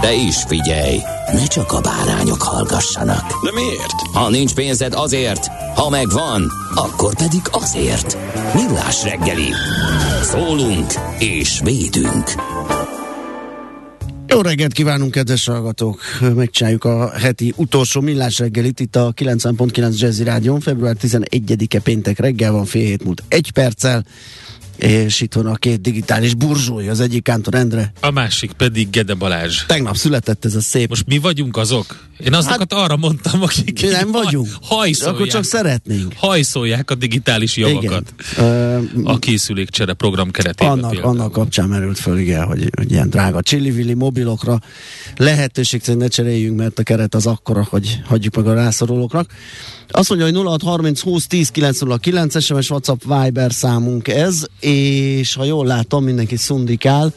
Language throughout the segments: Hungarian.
De is figyelj, ne csak a bárányok hallgassanak. De miért? Ha nincs pénzed azért, ha megvan, akkor pedig azért. Millás reggeli. Szólunk és védünk. Jó reggelt kívánunk, kedves hallgatók! Megcsináljuk a heti utolsó millás reggelit itt a 90.9 Jazzy Rádion. Február 11-e péntek reggel van, fél hét múlt egy perccel és itt van a két digitális burzsói, az egyik Kántor Endre. A másik pedig Gede Balázs. Tegnap született ez a szép. Most mi vagyunk azok? Én azokat hát, arra mondtam, akik mi nem vagyunk. Hajszolják, Akkor csak szeretnénk. Hajszolják a digitális javakat. Igen. a készülékcsere program keretében. Annak, annak kapcsán merült föl, igen, hogy, hogy ilyen drága csillivilli mobilokra lehetőség szerint ne cseréljünk, mert a keret az akkora, hogy hagyjuk meg a rászorulóknak. Azt mondja, hogy 0630 20 10 909 SMS WhatsApp Viber számunk ez, és ha jól látom, mindenki szundikál,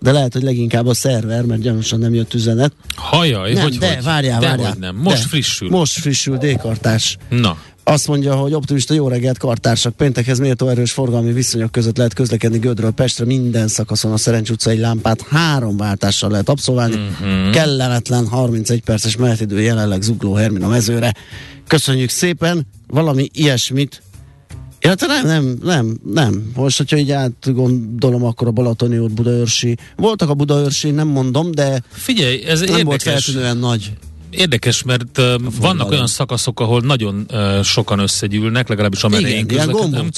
de lehet, hogy leginkább a szerver, mert gyanúsan nem jött üzenet. Hajaj, nem, hogy de, hogy? várjál, de várjál. Hogy nem. Most de, frissül. Most frissül, D-kartás. Na. Azt mondja, hogy optimista jó reggelt, kartársak. Péntekhez méltó erős forgalmi viszonyok között lehet közlekedni Gödről Pestre. Minden szakaszon a Szerencs utcai lámpát három váltással lehet abszolválni. Mm-hmm. Kellemetlen 31 perces menetidő jelenleg zugló Hermina mezőre. Köszönjük szépen, valami ilyesmit Ja, te nem, nem, nem, nem. Most, hogyha így átgondolom, akkor a Balatoni út Budaörsi. Voltak a Budaörsi, nem mondom, de Figyelj, ez nem érdekes. volt feltűnően nagy. Érdekes, mert uh, vannak olyan szakaszok, ahol nagyon uh, sokan összegyűlnek, legalábbis amerre én közlekedem.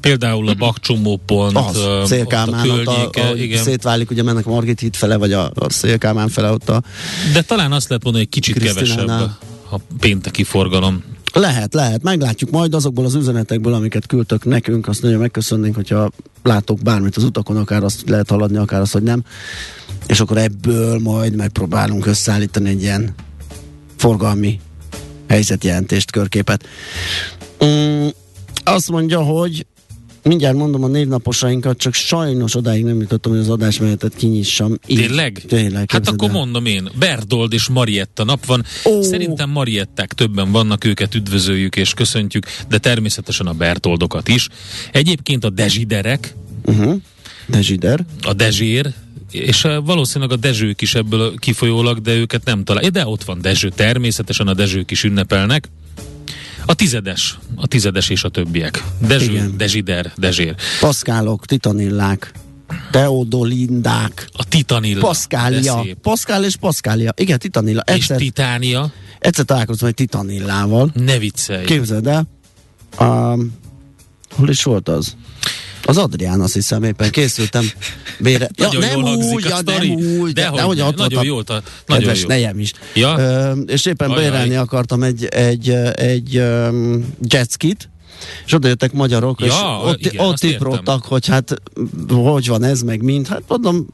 Például a Bakcsomó pont, az, uh, Szélkámán, ott a, a, igen. szétválik, ugye mennek a Margit híd fele, vagy a, a Szélkámán fele ott a... De talán azt lehet mondani, hogy kicsit kevesebb a pénteki forgalom. Lehet, lehet. Meglátjuk majd azokból az üzenetekből, amiket küldtök nekünk. Azt nagyon megköszönnénk, hogyha látok bármit az utakon, akár azt lehet haladni, akár azt, hogy nem. És akkor ebből majd megpróbálunk összeállítani egy ilyen forgalmi helyzetjelentést, körképet. Mm, azt mondja, hogy mindjárt mondom a névnaposainkat, csak sajnos odáig nem jutottam, hogy az adásmenetet kinyissam. Így, Tényleg? Tényleg. Hát akkor el. mondom én, Berdold és Marietta nap van. Oh. Szerintem Marietták többen vannak, őket üdvözöljük és köszöntjük, de természetesen a Bertoldokat is. Egyébként a Dezsiderek, uh-huh. Dezsider. A Dezsér, és valószínűleg a Dezsők is ebből kifolyólag, de őket nem talál. De ott van Dezső, természetesen a Dezsők is ünnepelnek. A tizedes, a tizedes és a többiek. Dezső, Igen. Dezsider, Dezsér. Paszkálok, titanillák. Teodolindák. A titanilla. Paszkália. Paszkál és paszkália. Igen, titanilla. Egyszer, és titánia. Egyszer találkoztam egy titanillával. Ne viccelj. Képzeld el. Um, hol is volt az? Az Adrián, azt hiszem, éppen készültem bére. Ja, nagyon nem jól úgy, ja, nem úgy, de, de, hogy ott nagyon jó, nagyon jó. nejem is. Ja? Ö, és éppen bérelni akartam egy, egy, egy um, jetskit, és oda jöttek magyarok, ja, és ott, igen, ott tiprodtak, hogy hát hogy van ez, meg mind. Hát mondom,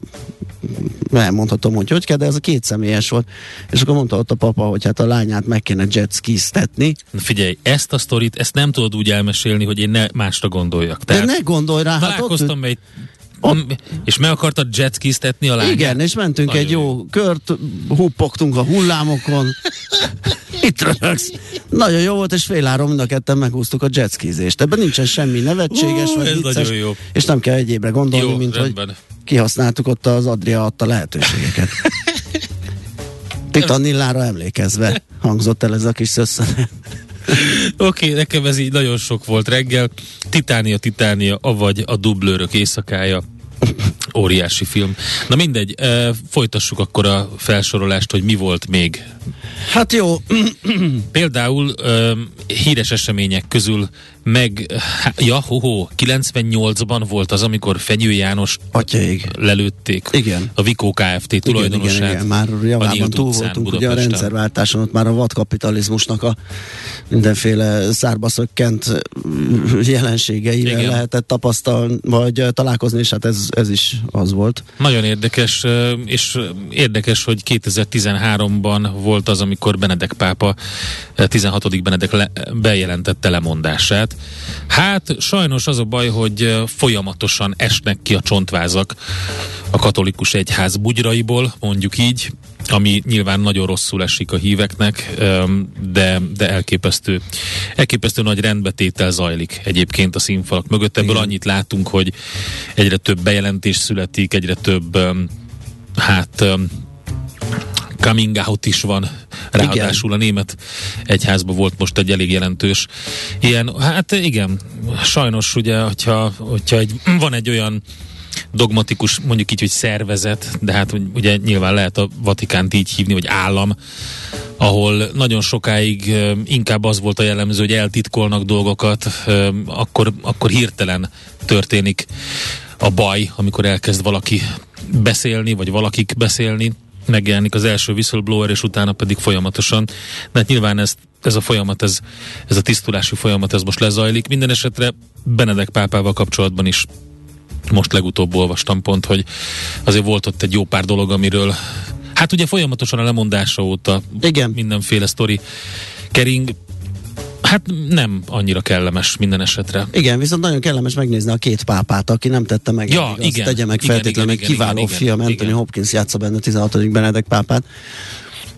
elmondhatom, hogy hogy kell, de ez a két személyes volt. És akkor mondta ott a papa, hogy hát a lányát meg kéne jetskiztetni. Figyelj, ezt a sztorit, ezt nem tudod úgy elmesélni, hogy én ne másra gondoljak. Tehát de ne gondolj rá. Találkoztam hát ott... egy ott... És meg akartad jetskiztetni a lányát? Igen, és mentünk Nagyon egy jó, jó kört, huppogtunk a hullámokon. Itt rögsz. Nagyon jó volt, és féláron mind a ketten meghúztuk a jetskizést. Ebben nincsen semmi nevetséges, uh, vagy vicces, jó. és nem kell egyébre gondolni, jó, mint rendben. hogy kihasználtuk ott az Adria adta lehetőségeket. Titanillára emlékezve hangzott el ez a kis szösszenet. Oké, okay, nekem ez így nagyon sok volt reggel. Titánia, Titánia, avagy a dublőrök éjszakája. Óriási film. Na mindegy, folytassuk akkor a felsorolást, hogy mi volt még. Hát jó. Például híres események közül meg, ja, ho, 98-ban volt az, amikor Fenyő János Atyaig. lelőtték. Igen. A Vikó Kft. tulajdonosát. Igen, igen, igen. Már javában túl voltunk Budapesten. ugye a rendszerváltáson, ott már a vadkapitalizmusnak a mindenféle szárbaszökkent jelenségeivel igen. lehetett tapasztalni, vagy találkozni, és hát ez, ez is az volt. Nagyon érdekes, és érdekes, hogy 2013-ban volt az, amikor Benedek pápa 16. Benedek le, bejelentette lemondását, Hát sajnos az a baj, hogy folyamatosan esnek ki a csontvázak a katolikus egyház bugyraiból, mondjuk így, ami nyilván nagyon rosszul esik a híveknek, de, de elképesztő, elképesztő nagy rendbetétel zajlik egyébként a színfalak mögött. Ebből Igen. annyit látunk, hogy egyre több bejelentés születik, egyre több hát coming out is van. Ráadásul igen. a német egyházban volt most egy elég jelentős ilyen, hát igen, sajnos ugye, hogyha, hogyha egy, van egy olyan dogmatikus, mondjuk így, hogy szervezet, de hát ugye nyilván lehet a Vatikánt így hívni, vagy állam, ahol nagyon sokáig inkább az volt a jellemző, hogy eltitkolnak dolgokat, akkor, akkor hirtelen történik a baj, amikor elkezd valaki beszélni, vagy valakik beszélni, megjelenik az első whistleblower, és utána pedig folyamatosan. De hát nyilván ez, ez a folyamat, ez, ez a tisztulási folyamat, ez most lezajlik. Minden esetre Benedek pápával kapcsolatban is most legutóbb olvastam pont, hogy azért volt ott egy jó pár dolog, amiről hát ugye folyamatosan a lemondása óta Igen. mindenféle sztori kering, Hát nem annyira kellemes minden esetre. Igen, viszont nagyon kellemes megnézni a két pápát, aki nem tette meg. Ja, igen, azt tegye meg feltétlenül, igen, kiváló igen, film, igen, Anthony igen. Hopkins játsza benne 16. Benedek pápát.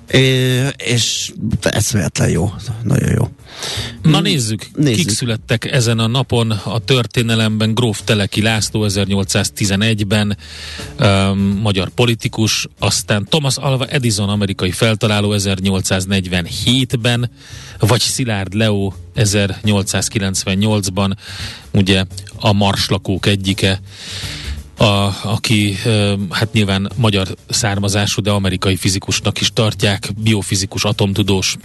É, és eszméletlen jó, nagyon jó. Na nézzük, nézzük, kik születtek ezen a napon a történelemben. Gróf Teleki László 1811-ben, um, magyar politikus, aztán Thomas Alva Edison, amerikai feltaláló 1847-ben, vagy Szilárd Leo 1898-ban, ugye a marslakók egyike a, aki hát nyilván magyar származású, de amerikai fizikusnak is tartják, biofizikus, atomtudós.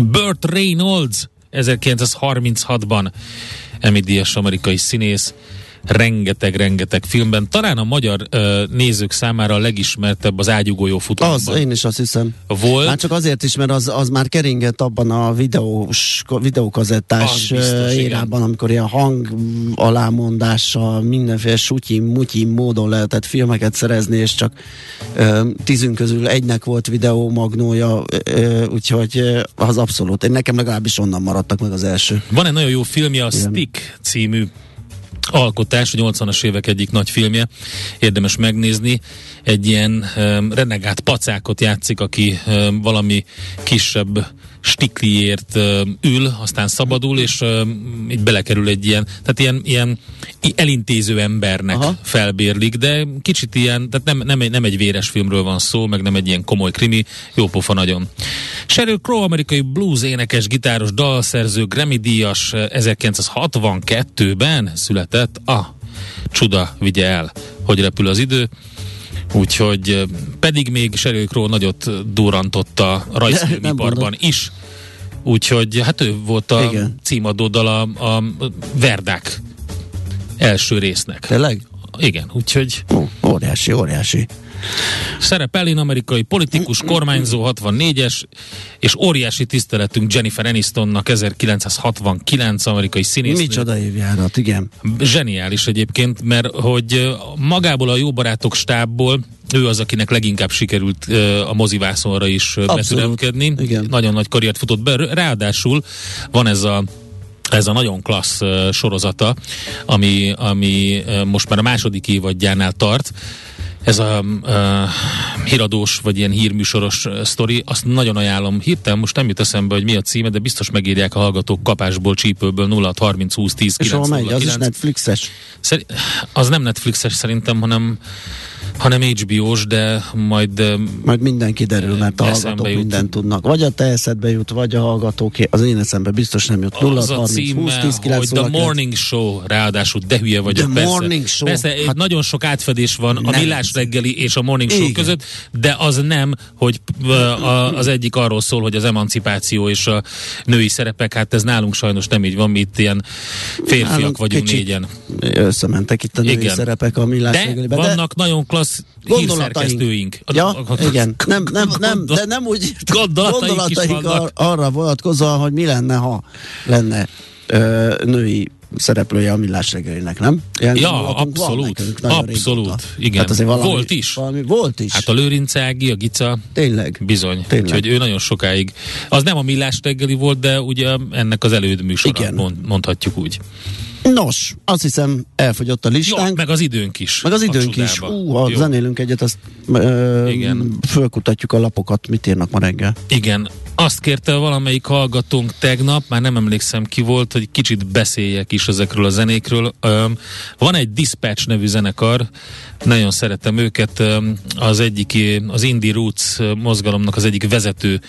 Burt Reynolds 1936-ban Emmy Díjas amerikai színész, rengeteg-rengeteg filmben. Talán a magyar uh, nézők számára a legismertebb az ágyugójó futamban. Az, én is azt hiszem. Volt. Már csak azért is, mert az, az már keringett abban a videós, videókazettás biztos, érában, igen. amikor ilyen hang alámondással, mindenféle sutyi, mutyi módon lehetett filmeket szerezni, és csak uh, tízünk közül egynek volt videó magnója, uh, úgyhogy az abszolút. Én nekem legalábbis onnan maradtak meg az első. Van egy nagyon jó filmje, a Igen. Stick című alkotás, a 80-as évek egyik nagy filmje, érdemes megnézni. Egy ilyen renegát pacákot játszik, aki valami kisebb stikliért ül, aztán szabadul, és így belekerül egy ilyen, tehát ilyen, ilyen elintéző embernek Aha. felbérlik, de kicsit ilyen, tehát nem, nem, egy, nem egy véres filmről van szó, meg nem egy ilyen komoly krimi, jó pofa nagyon. Sheryl Crow, amerikai blues énekes, gitáros, dalszerző, Grammy díjas 1962-ben született a Csuda vigye el, hogy repül az idő. Úgyhogy pedig még Crow nagyot durantott a rajzfilmiparban is. Úgyhogy hát ő volt a Igen. címadó dal a, a Verdák első résznek. Tényleg? Igen, úgyhogy... Ó, óriási, óriási. Szerepel én amerikai politikus, kormányzó 64-es, és óriási tiszteletünk Jennifer Anistonnak 1969 amerikai színésznő. Micsoda évjárat, igen. Zseniális egyébként, mert hogy magából a jó barátok stábból ő az, akinek leginkább sikerült uh, a mozivászonra is betüremkedni. Nagyon nagy karriert futott be. Ráadásul van ez a ez a nagyon klassz sorozata, ami, ami most már a második évadjánál tart, ez a uh, híradós, vagy ilyen hírműsoros uh, sztori, azt nagyon ajánlom. Hirtelen most nem jut eszembe, hogy mi a címe, de biztos megírják a hallgatók kapásból, csípőből 0 30 20 10 9 És megy, az is Netflixes? Szer- az nem Netflixes szerintem, hanem hanem HBO-s, de majd Majd minden kiderül, mert a hallgatók jut. mindent tudnak. Vagy a te eszedbe jut, vagy a hallgatók, az én eszembe biztos nem jut. 0 az a 30 címe, 20 10 9 hogy The Morning Show, ráadásul de hülye vagyok. The persze. Morning Show. Persze, Hát- nagyon sok átfedés van a Nem. Millás reggeli és a Morning Show Igen. között, de az nem, hogy a, az egyik arról szól, hogy az emancipáció és a női szerepek, hát ez nálunk sajnos nem így van, mi itt ilyen férfiak Nálunk vagyunk négyen. Összementek itt a női Igen. szerepek a millás De reggelibe. vannak nagyon klassz hírszerkesztőink. Ja, igen. Nem, nem, nem, de nem úgy Gondolataink vannak. ar- arra vonatkozóan, hogy mi lenne, ha lenne ö, női szereplője a millás reggelinek, nem? Ilyen Ja, abszolút. nekünk Abszolút. régóta. Igen. Tehát azért valami, Volt is. Valami, volt is. Hát a Lőrincági, a Gica, Tényleg. Bizony. Tényleg. Úgyhogy ő nagyon sokáig. Az nem a millás reggeli volt, de ugye ennek az előd műsora, Igen. mond, mondhatjuk úgy. Nos, azt hiszem elfogyott a Jó, listánk. meg az időnk is. Meg az időnk is. Ú, ha Jó. zenélünk egyet, azt ö, Igen. fölkutatjuk a lapokat, mit írnak ma reggel. Igen. Azt kérte valamelyik hallgatónk tegnap, már nem emlékszem ki volt, hogy kicsit beszéljek is ezekről a zenékről. Öm, van egy Dispatch nevű zenekar, nagyon szeretem őket, öm, az egyik, az Indie Roots mozgalomnak az egyik vezető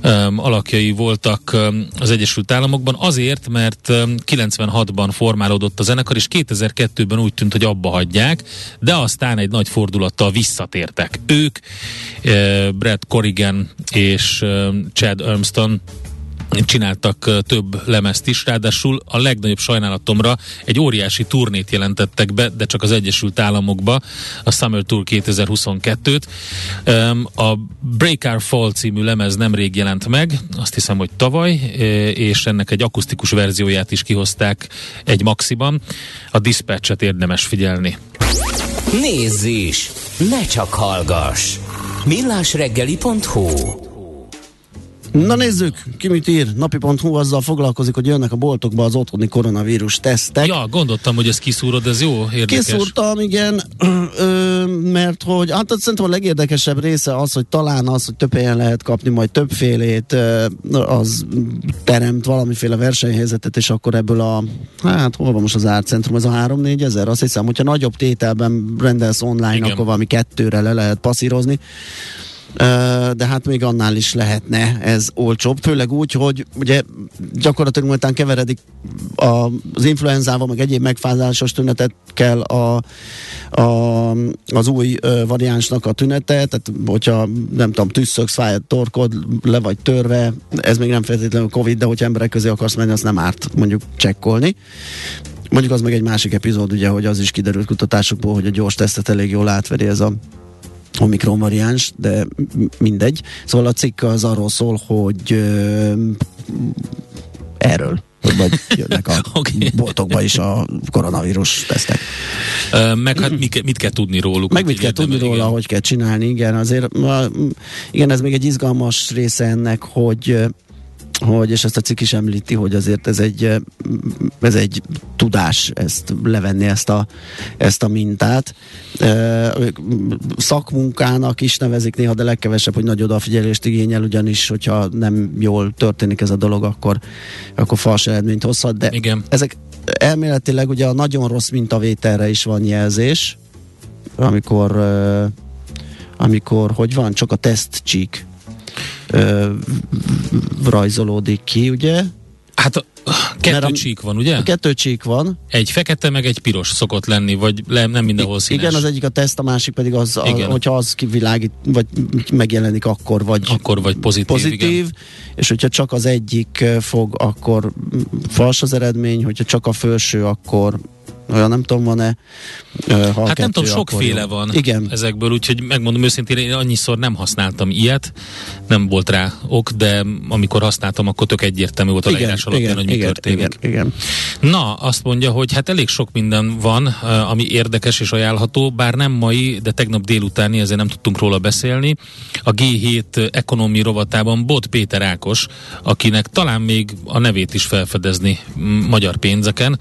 öm, alakjai voltak öm, az Egyesült Államokban, azért, mert öm, 96-ban formálódott a zenekar, és 2002-ben úgy tűnt, hogy abba hagyják, de aztán egy nagy fordulattal visszatértek. Ők, eh, Brad Corrigan és eh, Chad Armstrong csináltak több lemezt is, ráadásul a legnagyobb sajnálatomra egy óriási turnét jelentettek be, de csak az Egyesült Államokba, a Summer Tour 2022-t. Öm, A Break Our Fall című lemez nemrég jelent meg, azt hiszem, hogy tavaly, és ennek egy akusztikus verzióját is kihozták egy maxiban. A Dispatchet érdemes figyelni. Nézz is! Ne csak hallgass! millásreggeli.hu Na nézzük, ki mit ír. Napi.hu azzal foglalkozik, hogy jönnek a boltokba az otthoni koronavírus tesztek. Ja, gondoltam, hogy ezt kiszúrod, ez jó, érdekes. Kiszúrtam, igen, ö, mert hogy hát szerintem a legérdekesebb része az, hogy talán az, hogy több helyen lehet kapni majd többfélét, az teremt valamiféle versenyhelyzetet, és akkor ebből a, hát hol van most az árcentrum, ez a 3-4 ezer, azt hiszem, hogyha nagyobb tételben rendelsz online, Igen. akkor valami kettőre le lehet passzírozni. De hát még annál is lehetne ez olcsóbb, főleg úgy, hogy ugye gyakorlatilag miután keveredik az influenzával, meg egyéb megfázásos tünetekkel a, a, az új variánsnak a tünete, tehát hogyha nem tudom, tüsszögsz, fáj torkod, le vagy törve, ez még nem feltétlenül Covid, de hogyha emberek közé akarsz menni, azt nem árt mondjuk csekkolni. Mondjuk az meg egy másik epizód, ugye, hogy az is kiderült kutatásokból, hogy a gyors tesztet elég jól átveri ez a Omikron variáns, de mindegy. Szóval a cikk az arról szól, hogy ö, erről vagy jönnek a Oké. boltokba is a koronavírus tesztek. Ö, Meg hát mit, mit kell tudni róluk? Meg mit kell tudni róla, igen. hogy kell csinálni, igen, azért igen, ez még egy izgalmas része ennek, hogy hogy, és ezt a cikk is említi, hogy azért ez egy, ez egy tudás ezt levenni ezt a, ezt a mintát. Ők Szakmunkának is nevezik néha, de legkevesebb, hogy nagy odafigyelést igényel, ugyanis, hogyha nem jól történik ez a dolog, akkor, akkor fals eredményt hozhat, de Igen. ezek elméletileg ugye a nagyon rossz mintavételre is van jelzés, amikor ö, amikor, hogy van, csak a tesztcsík ö, rajzolódik ki, ugye? Hát a, kettő Mert a- csík van, ugye? A kettő csík van. Egy fekete, meg egy piros szokott lenni, vagy le, nem mindenhol színes. Igen, az egyik a teszt, a másik pedig az, a, Igen. hogyha az kivilágít, vagy megjelenik akkor, vagy Akkor vagy pozitív, pozitív, igen. és hogyha csak az egyik fog, akkor fals az eredmény, hogyha csak a felső, akkor olyan nem tudom, van-e ö, ha a Hát nem tudom, sokféle van Igen, ezekből, úgyhogy megmondom őszintén, én annyiszor nem használtam ilyet, nem volt rá ok, de amikor használtam, akkor tök egyértelmű volt a igen, leírás alapján, igen, hogy mi igen, történik. igen, igen. Na, azt mondja, hogy hát elég sok minden van, ami érdekes és ajánlható, bár nem mai, de tegnap délutáni, ezért nem tudtunk róla beszélni. A G7 ekonomi rovatában Bot Péter Ákos, akinek talán még a nevét is felfedezni magyar pénzeken.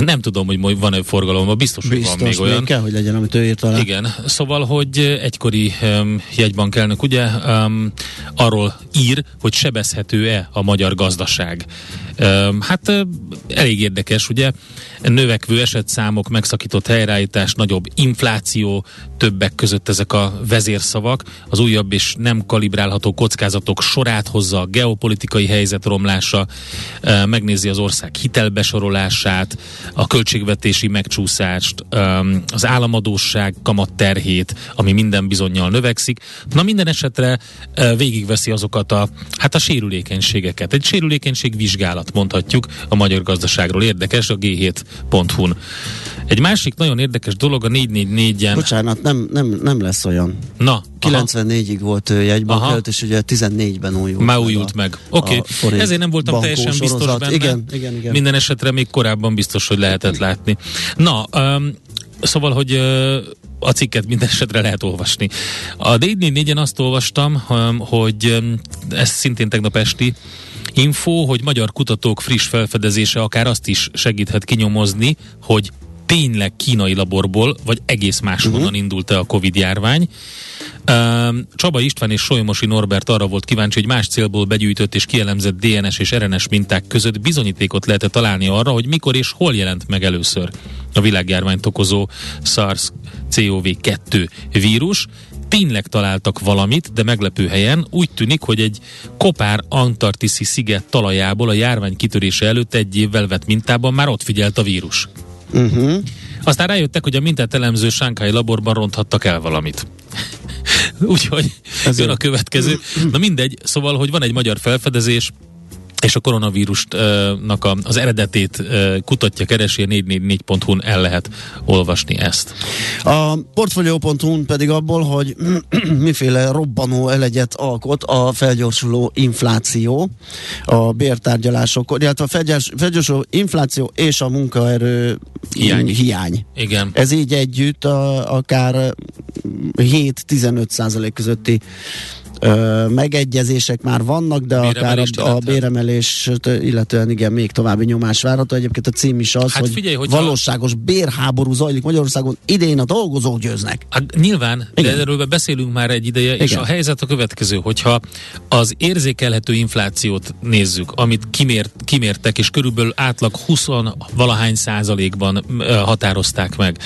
Nem tudom, hogy majd van-e forgalomban, biztos, hogy Biztos, van még olyan. kell, hogy legyen, amit ő írt alá. Igen, szóval, hogy egykori um, jegybankelnök ugye um, arról ír, hogy sebezhető-e a magyar gazdaság. Hát elég érdekes, ugye? Növekvő esetszámok, megszakított helyreállítás, nagyobb infláció, többek között ezek a vezérszavak, az újabb és nem kalibrálható kockázatok sorát hozza a geopolitikai helyzet romlása, megnézi az ország hitelbesorolását, a költségvetési megcsúszást, az államadóság kamatterhét, ami minden bizonyal növekszik. Na minden esetre végigveszi azokat a, hát a sérülékenységeket. Egy sérülékenység vizsgálat mondhatjuk a magyar gazdaságról. Érdekes a g7.hu-n. Egy másik nagyon érdekes dolog a 444-en. Bocsánat, nem, nem, nem lesz olyan. Na, 94-ig volt ő jegybank és ugye 14-ben újult. Már újult meg. Oké, okay. ezért nem voltam teljesen biztos benne. Igen, igen, igen. Minden esetre még korábban biztos, hogy lehetett látni. Na, um, szóval, hogy uh, a cikket minden esetre lehet olvasni. A D4-en azt olvastam, hogy ez szintén tegnap esti info, hogy magyar kutatók friss felfedezése akár azt is segíthet kinyomozni, hogy tényleg kínai laborból, vagy egész máshonnan uh-huh. indult-e a Covid járvány. Csaba István és Solymosi Norbert arra volt kíváncsi, hogy más célból begyűjtött és kielemzett DNS és RNS minták között bizonyítékot lehet találni arra, hogy mikor és hol jelent meg először a világjárványt okozó SARS-CoV-2 vírus tényleg találtak valamit, de meglepő helyen úgy tűnik, hogy egy kopár antarktiszi sziget talajából a járvány kitörése előtt egy évvel vett mintában már ott figyelt a vírus. Uh-huh. Aztán rájöttek, hogy a mintát elemző Sánkhái laborban ronthattak el valamit. Úgyhogy Ez jön a következő. Na mindegy, szóval, hogy van egy magyar felfedezés, és a koronavírusnak az eredetét kutatja, keresi, a 444.hu-n el lehet olvasni ezt. A portfolio.hu pedig abból, hogy miféle robbanó elegyet alkot a felgyorsuló infláció, a bértárgyalások, illetve a felgyorsuló infláció és a munkaerő hiány. hiány. Igen. Ez így együtt a, akár 7-15 százalék közötti Ö, megegyezések már vannak, de akár a, a béremelés, illetően igen, még további nyomás várható. Egyébként a cím is az, hát hogy figyelj, hogyha... valóságos bérháború zajlik Magyarországon, idén a dolgozók győznek. Hát nyilván, igen. de erről beszélünk már egy ideje, igen. és a helyzet a következő, hogyha az érzékelhető inflációt nézzük, amit kimért, kimértek, és körülbelül átlag 20 valahány százalékban határozták meg.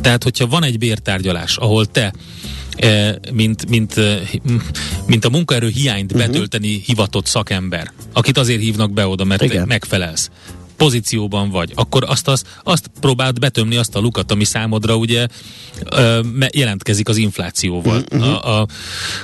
Tehát, hogyha van egy bértárgyalás, ahol te mint, mint, e, mint a munkaerő hiányt uh-huh. betölteni hivatott szakember, akit azért hívnak be oda, mert Igen. megfelelsz pozícióban vagy, akkor azt, azt, azt próbáld betömni azt a lukat, ami számodra ugye ö, jelentkezik az inflációval, uh-huh. a, a,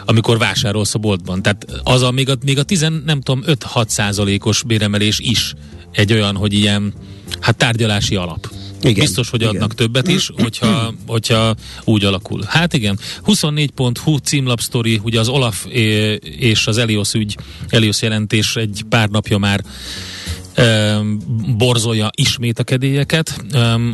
amikor vásárolsz a boltban. Tehát az a még a, még a 10, nem tudom, 5-6 százalékos béremelés is egy olyan, hogy ilyen hát tárgyalási alap. Igen, Biztos, hogy adnak igen. többet is, hogyha, hogyha úgy alakul. Hát igen, 24.hu címlapsztori, ugye az Olaf és az Elios ügy, Elios jelentés egy pár napja már borzolja ismét a kedélyeket.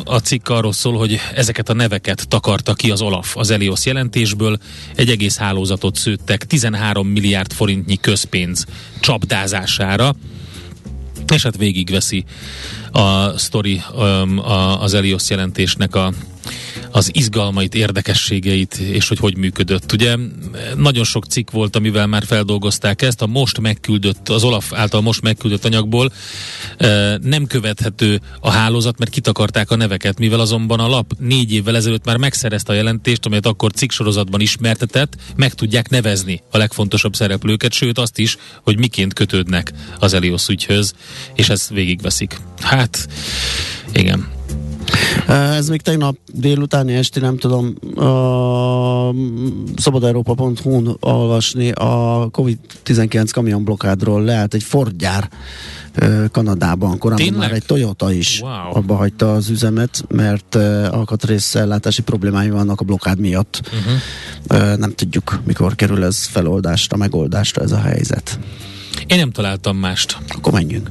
A cikk arról szól, hogy ezeket a neveket takarta ki az Olaf az Elios jelentésből. Egy egész hálózatot szőttek 13 milliárd forintnyi közpénz csapdázására és hát végigveszi a sztori az Elios jelentésnek a az izgalmait, érdekességeit, és hogy hogy működött. Ugye nagyon sok cikk volt, amivel már feldolgozták ezt, a most megküldött, az Olaf által most megküldött anyagból nem követhető a hálózat, mert kitakarták a neveket, mivel azonban a lap négy évvel ezelőtt már megszerezte a jelentést, amelyet akkor cikksorozatban ismertetett, meg tudják nevezni a legfontosabb szereplőket, sőt azt is, hogy miként kötődnek az Elios ügyhöz, és ezt végigveszik. Hát, igen. Ez még tegnap délutáni esti, nem tudom, a szabadeurópa.hu-n olvasni a COVID-19 kamionblokádról leállt egy Ford gyár Kanadában. Korábban Tényleg? már egy Toyota is wow. abba hagyta az üzemet, mert alkatrészellátási problémái vannak a blokád miatt. Uh-huh. Nem tudjuk, mikor kerül ez feloldásra, megoldásra ez a helyzet. Én nem találtam mást. Akkor menjünk.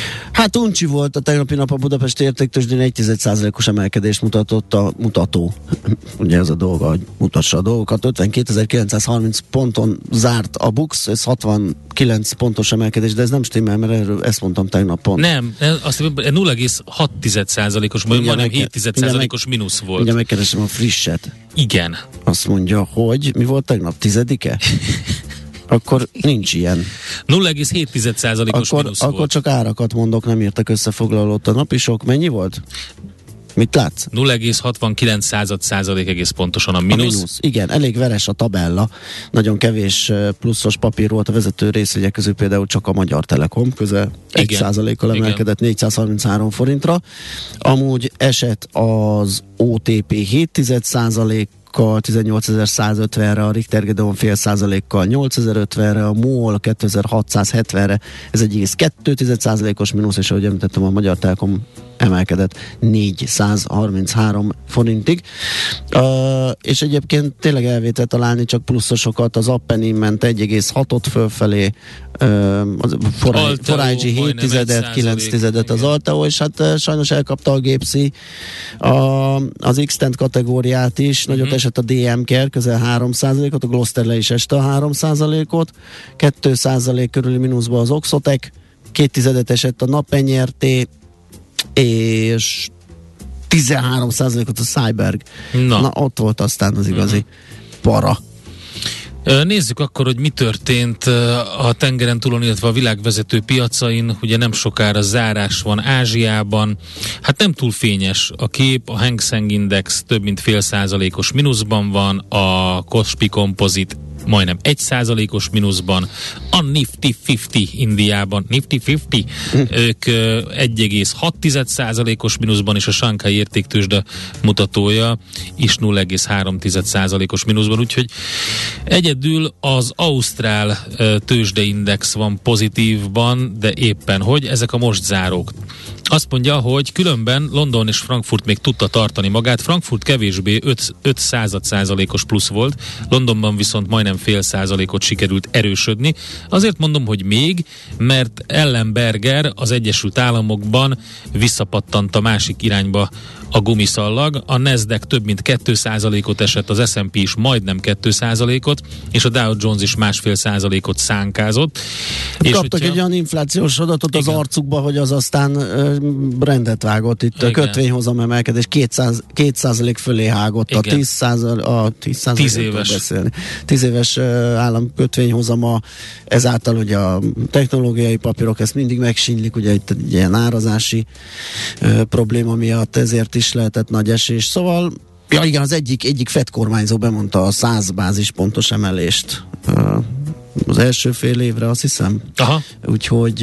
Hát uncsi volt a tegnapi nap a Budapesti értéktősdén 1 os emelkedést mutatott a mutató. Ugye ez a dolga, hogy mutassa a dolgokat. 52.930 ponton zárt a Bux, ez 69 pontos emelkedés, de ez nem stimmel, mert erről ezt mondtam tegnap pont. Nem, azt 0,6%-os, vagy majdnem 7%-os mínusz volt. Ugye megkeresem a frisset. Igen. Azt mondja, hogy mi volt tegnap? Tizedike? akkor nincs ilyen. 0,7%-os akkor, mínusz akkor volt. csak árakat mondok, nem írtak összefoglalót a napisok. Mennyi volt? Mit látsz? 0,69 század százalék egész pontosan a A mínusz. mínusz. Igen, elég veres a tabella. Nagyon kevés pluszos papír volt a vezető részvények közül például csak a Magyar Telekom, közel 1 Igen. százalékkal Igen. emelkedett 433 forintra. Amúgy esett az OTP 7 százalék 18.150-re, a Richter Gedeon fél százalékkal 8050-re, a MOL 2670-re, ez egy egész 2 százalékos mínusz, és ahogy említettem, a Magyar Telekom emelkedett 433 forintig. Uh, és egyébként tényleg elvétett találni csak pluszosokat, az Appenin ment 1,6-ot fölfelé, uh, az Alteo Forágyi 7 majdnem tizedet, 1%, 9 tizedet az. Alteo, és hát uh, sajnos elkapta a Gépszi a, az x kategóriát is, nagyot Mhm. esett a DM-ker, közel 3%-ot, a Gloster le is este a 3%-ot, 2% körüli mínuszba az Oxotec, két tizedet esett a Napenyerté, és 13%-ot a Cyberg. Na. Na, ott volt aztán az igazi para. Ö, Nézzük akkor, hogy mi történt a tengeren túlon, illetve a világvezető piacain. Ugye nem sokára zárás van Ázsiában. Hát nem túl fényes a kép. A Hang Seng Index több mint fél százalékos mínuszban van, a Kospi Composite majdnem egy százalékos mínuszban, a Nifty 50 Indiában, Nifty 50, ők ö, 1,6 százalékos mínuszban, és a Shanghai értéktősde mutatója is 0,3 százalékos mínuszban, úgyhogy egyedül az Ausztrál tőzsdeindex van pozitívban, de éppen hogy? Ezek a most zárók. Azt mondja, hogy különben London és Frankfurt még tudta tartani magát, Frankfurt kevésbé 5, 5 század százalékos plusz volt, Londonban viszont majdnem fél százalékot sikerült erősödni. Azért mondom, hogy még, mert Ellenberger az Egyesült Államokban visszapattant a másik irányba a gumiszallag, a Nasdaq több mint 2 százalékot esett, az S&P is majdnem 2 százalékot, és a Dow Jones is másfél százalékot szánkázott. És Kaptak hogyha- egy olyan inflációs adatot az arcukba, hogy az aztán ö, rendet vágott itt. A Igen. kötvényhozam emelkedés 200, 2% fölé hágott. A Igen. 10 a 10 százalék, Tíz nem tudok éves. Beszélni. 10 éves ö, állam kötvényhozama, ezáltal ugye a technológiai papírok ezt mindig megsínylik, ugye itt egy ilyen árazási ö, probléma miatt ezért is lehetett nagy esés. Szóval Ja igen, az egyik, egyik FED kormányzó bemondta a 100 bázispontos emelést ö, az első fél évre, azt hiszem. Aha, Úgyhogy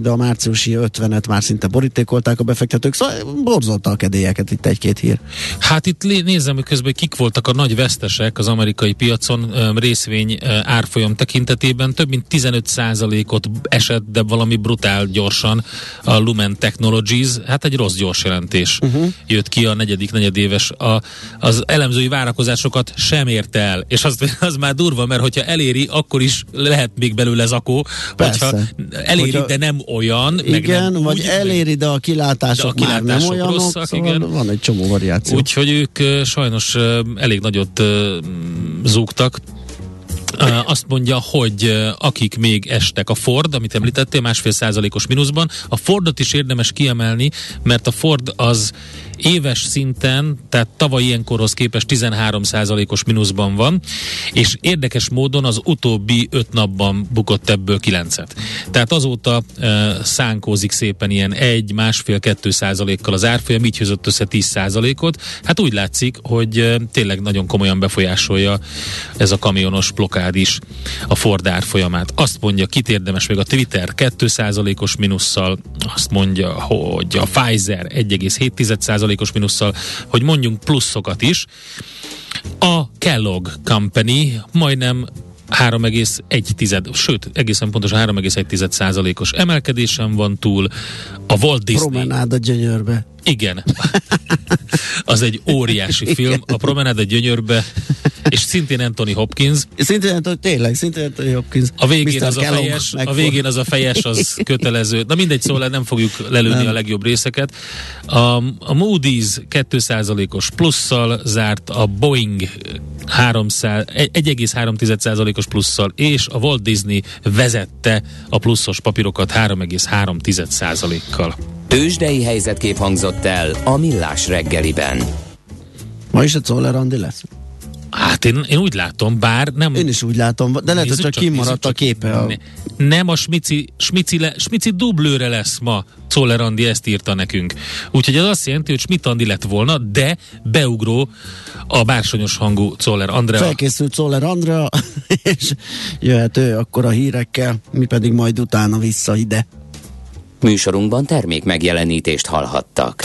de a márciusi 50-et már szinte borítékolták a befektetők, szóval borzolta a kedélyeket itt egy-két hír. Hát itt nézem, hogy közben kik voltak a nagy vesztesek az amerikai piacon részvény árfolyam tekintetében. Több mint 15%-ot esett, de valami brutál gyorsan a Lumen Technologies. Hát egy rossz gyors jelentés uh-huh. jött ki a negyedik negyedéves. A, az elemzői várakozásokat sem érte el. És az, az már durva, mert hogyha eléri, akkor is lehet még belőle zakó. Persze. Hogyha eléri, Hogyha- de nem olyan. Igen, nem vagy úgy, eléri, de a kilátások, De a már nem kilátások olyanok, rosszak, szóval igen. van egy csomó variáció. Úgyhogy ők sajnos elég nagyot zúgtak. Azt mondja, hogy akik még estek, a Ford, amit említettél, másfél százalékos mínuszban, a Fordot is érdemes kiemelni, mert a Ford az éves szinten, tehát tavaly ilyenkorhoz képest 13 százalékos mínuszban van, és érdekes módon az utóbbi öt napban bukott ebből kilencet. Tehát azóta uh, szánkózik szépen ilyen egy, másfél, kettő százalékkal az árfolyam, így hozott össze 10 százalékot. Hát úgy látszik, hogy uh, tényleg nagyon komolyan befolyásolja ez a kamionos blokád is a Ford árfolyamát. Azt mondja, kit érdemes még a Twitter 2 százalékos mínusszal, azt mondja, hogy a Pfizer 1,7 százalékos mínusszal, hogy mondjunk pluszokat is. A Kellogg Company majdnem 3,1, sőt, egészen pontosan 3,1 százalékos emelkedésen van túl. A Walt Disney. Promenád a gyönyörbe. Igen. Az egy óriási film. A Promenád a gyönyörbe és szintén Anthony Hopkins. Szintén, tényleg, szintén Anthony Hopkins. A végén, az a, fejes, a végén az a fejes, az kötelező. Na mindegy, szóval nem fogjuk lelőni nem. a legjobb részeket. A, a Moody's 2%-os plusszal zárt, a Boeing 1,3%-os plusszal, és a Walt Disney vezette a pluszos papírokat 3,3%-kal. Tőzsdei helyzetkép hangzott el a Millás reggeliben. Ma is a Czoller Andi lesz? Hát én, én úgy látom, bár nem... Én is úgy látom, de lehet, hogy csak kimaradt a képe. A... Ne, nem a Smici, Smici, le, Smici dublőre lesz ma. Czoller Andi ezt írta nekünk. Úgyhogy ez azt jelenti, hogy Schmidt Andi lett volna, de beugró a bársonyos hangú Czoller Andrea. Felkészült Czoller Andrea, és jöhet ő akkor a hírekkel, mi pedig majd utána vissza ide. Műsorunkban termék megjelenítést hallhattak.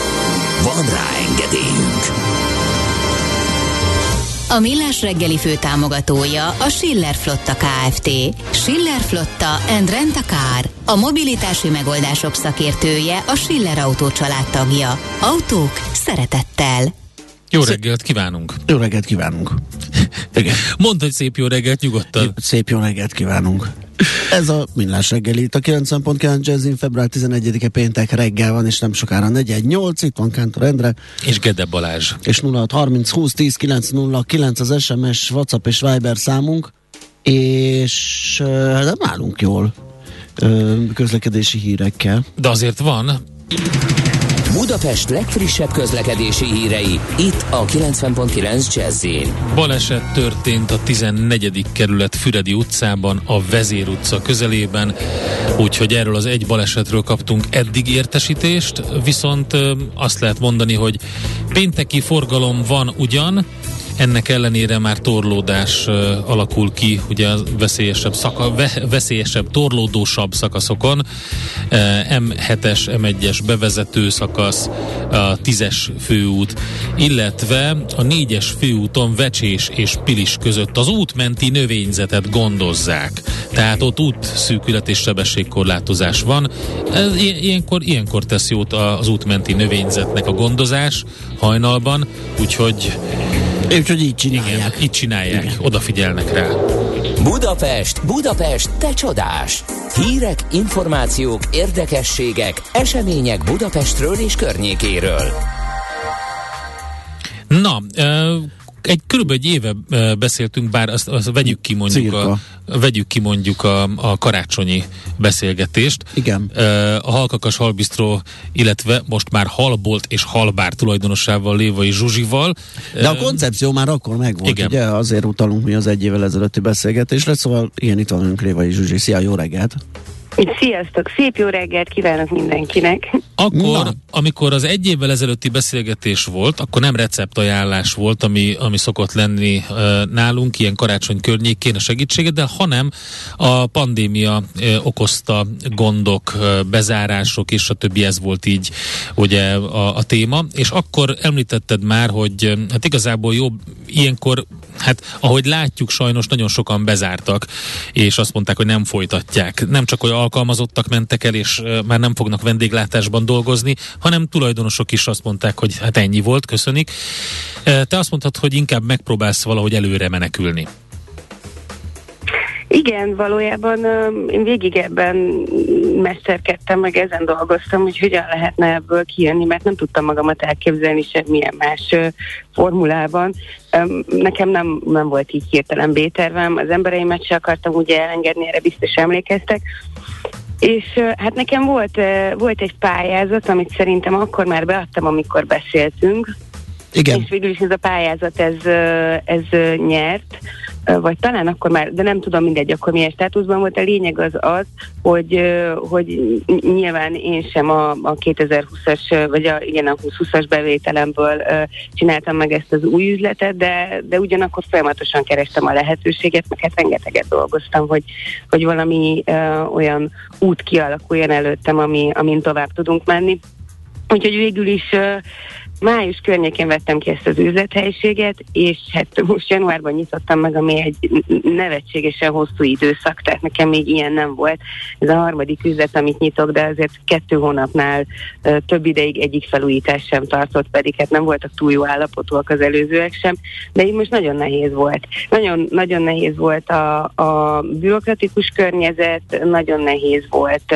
Van rá engedélyünk! A Millás reggeli fő támogatója a Schiller Flotta KFT. Schiller Flotta and Rent a Car. A mobilitási megoldások szakértője a Schiller Autó tagja. Autók szeretettel. Jó reggelt kívánunk! Jó reggelt kívánunk! Mondd, hogy szép jó reggelt nyugodtan. Szép jó reggelt kívánunk. Ez a Millás reggeli, itt a 90.9 Jazzin február 11-e péntek reggel van, és nem sokára 418, itt van Kántor Endre. És Gede Balázs. És 0630 20 10 909 az SMS, WhatsApp és Viber számunk, és nem állunk jól közlekedési hírekkel. De azért van. Budapest legfrissebb közlekedési hírei, itt a 90.9 jazz Baleset történt a 14. kerület Füredi utcában, a Vezér utca közelében, úgyhogy erről az egy balesetről kaptunk eddig értesítést, viszont azt lehet mondani, hogy pénteki forgalom van ugyan, ennek ellenére már torlódás alakul ki, ugye a veszélyesebb, szaka, ve, veszélyesebb, torlódósabb szakaszokon. Uh, M7-es, M1-es bevezető szakasz, a 10-es főút, illetve a 4-es főúton Vecsés és Pilis között az útmenti növényzetet gondozzák. Tehát ott út szűkület és sebességkorlátozás van. Ez, ilyenkor, ilyenkor tesz jót az útmenti növényzetnek a gondozás hajnalban, úgyhogy Úgyhogy így csinálják. Igen, így csinálják, Igen. odafigyelnek rá. Budapest, Budapest, te csodás! Hírek, információk, érdekességek, események Budapestről és környékéről. Na, egy körülbelül egy éve beszéltünk, bár azt, azt vegyük ki mondjuk a, vegyük ki mondjuk a, a karácsonyi beszélgetést. Igen. A Halkakas Halbistró, illetve most már Halbolt és Halbár tulajdonosával Lévai Zsuzsival. De a koncepció már akkor megvolt, Igen. ugye? Azért utalunk mi az egy évvel ezelőtti beszélgetésre, szóval igen, itt van Lévai Zsuzsi. Szia, jó reggelt! Sziasztok, szép jó reggelt kívánok mindenkinek. Akkor, Na. amikor az egy évvel ezelőtti beszélgetés volt, akkor nem receptajánlás volt, ami, ami szokott lenni uh, nálunk ilyen karácsony környékén a segítséget, de hanem a pandémia uh, okozta gondok, uh, bezárások és a többi, ez volt így ugye a, a téma, és akkor említetted már, hogy hát igazából jobb ilyenkor, hát ahogy látjuk sajnos nagyon sokan bezártak, és azt mondták, hogy nem folytatják. Nem csak, hogy alkalmazottak mentek el, és már nem fognak vendéglátásban dolgozni, hanem tulajdonosok is azt mondták, hogy hát ennyi volt, köszönik. Te azt mondtad, hogy inkább megpróbálsz valahogy előre menekülni. Igen, valójában én végig ebben mesterkedtem, meg ezen dolgoztam, hogy hogyan lehetne ebből kijönni, mert nem tudtam magamat elképzelni semmilyen más formulában. Nekem nem, nem volt így hirtelen B-tervem, az embereimet se akartam ugye elengedni, erre biztos emlékeztek, És hát nekem volt, volt egy pályázat, amit szerintem akkor már beadtam, amikor beszéltünk, Igen. és végül is ez a pályázat, ez, ez nyert, vagy talán akkor már, de nem tudom mindegy, akkor milyen státuszban volt. A lényeg az az, hogy, hogy ny- nyilván én sem a, a 2020-as, ö, vagy a, igen, a 2020-as bevételemből csináltam meg ezt az új üzletet, de, de ugyanakkor folyamatosan kerestem a lehetőséget, meg hát rengeteget dolgoztam, hogy, hogy valami olyan út kialakuljon előttem, ami, amin tovább tudunk menni. Úgyhogy végül is május környékén vettem ki ezt az üzlethelyiséget, és hát most januárban nyitottam meg, ami egy nevetségesen hosszú időszak, tehát nekem még ilyen nem volt. Ez a harmadik üzlet, amit nyitok, de azért kettő hónapnál ö, több ideig egyik felújítás sem tartott, pedig hát nem voltak túl jó állapotúak az előzőek sem, de így most nagyon nehéz volt. Nagyon, nagyon nehéz volt a, a bürokratikus környezet, nagyon nehéz volt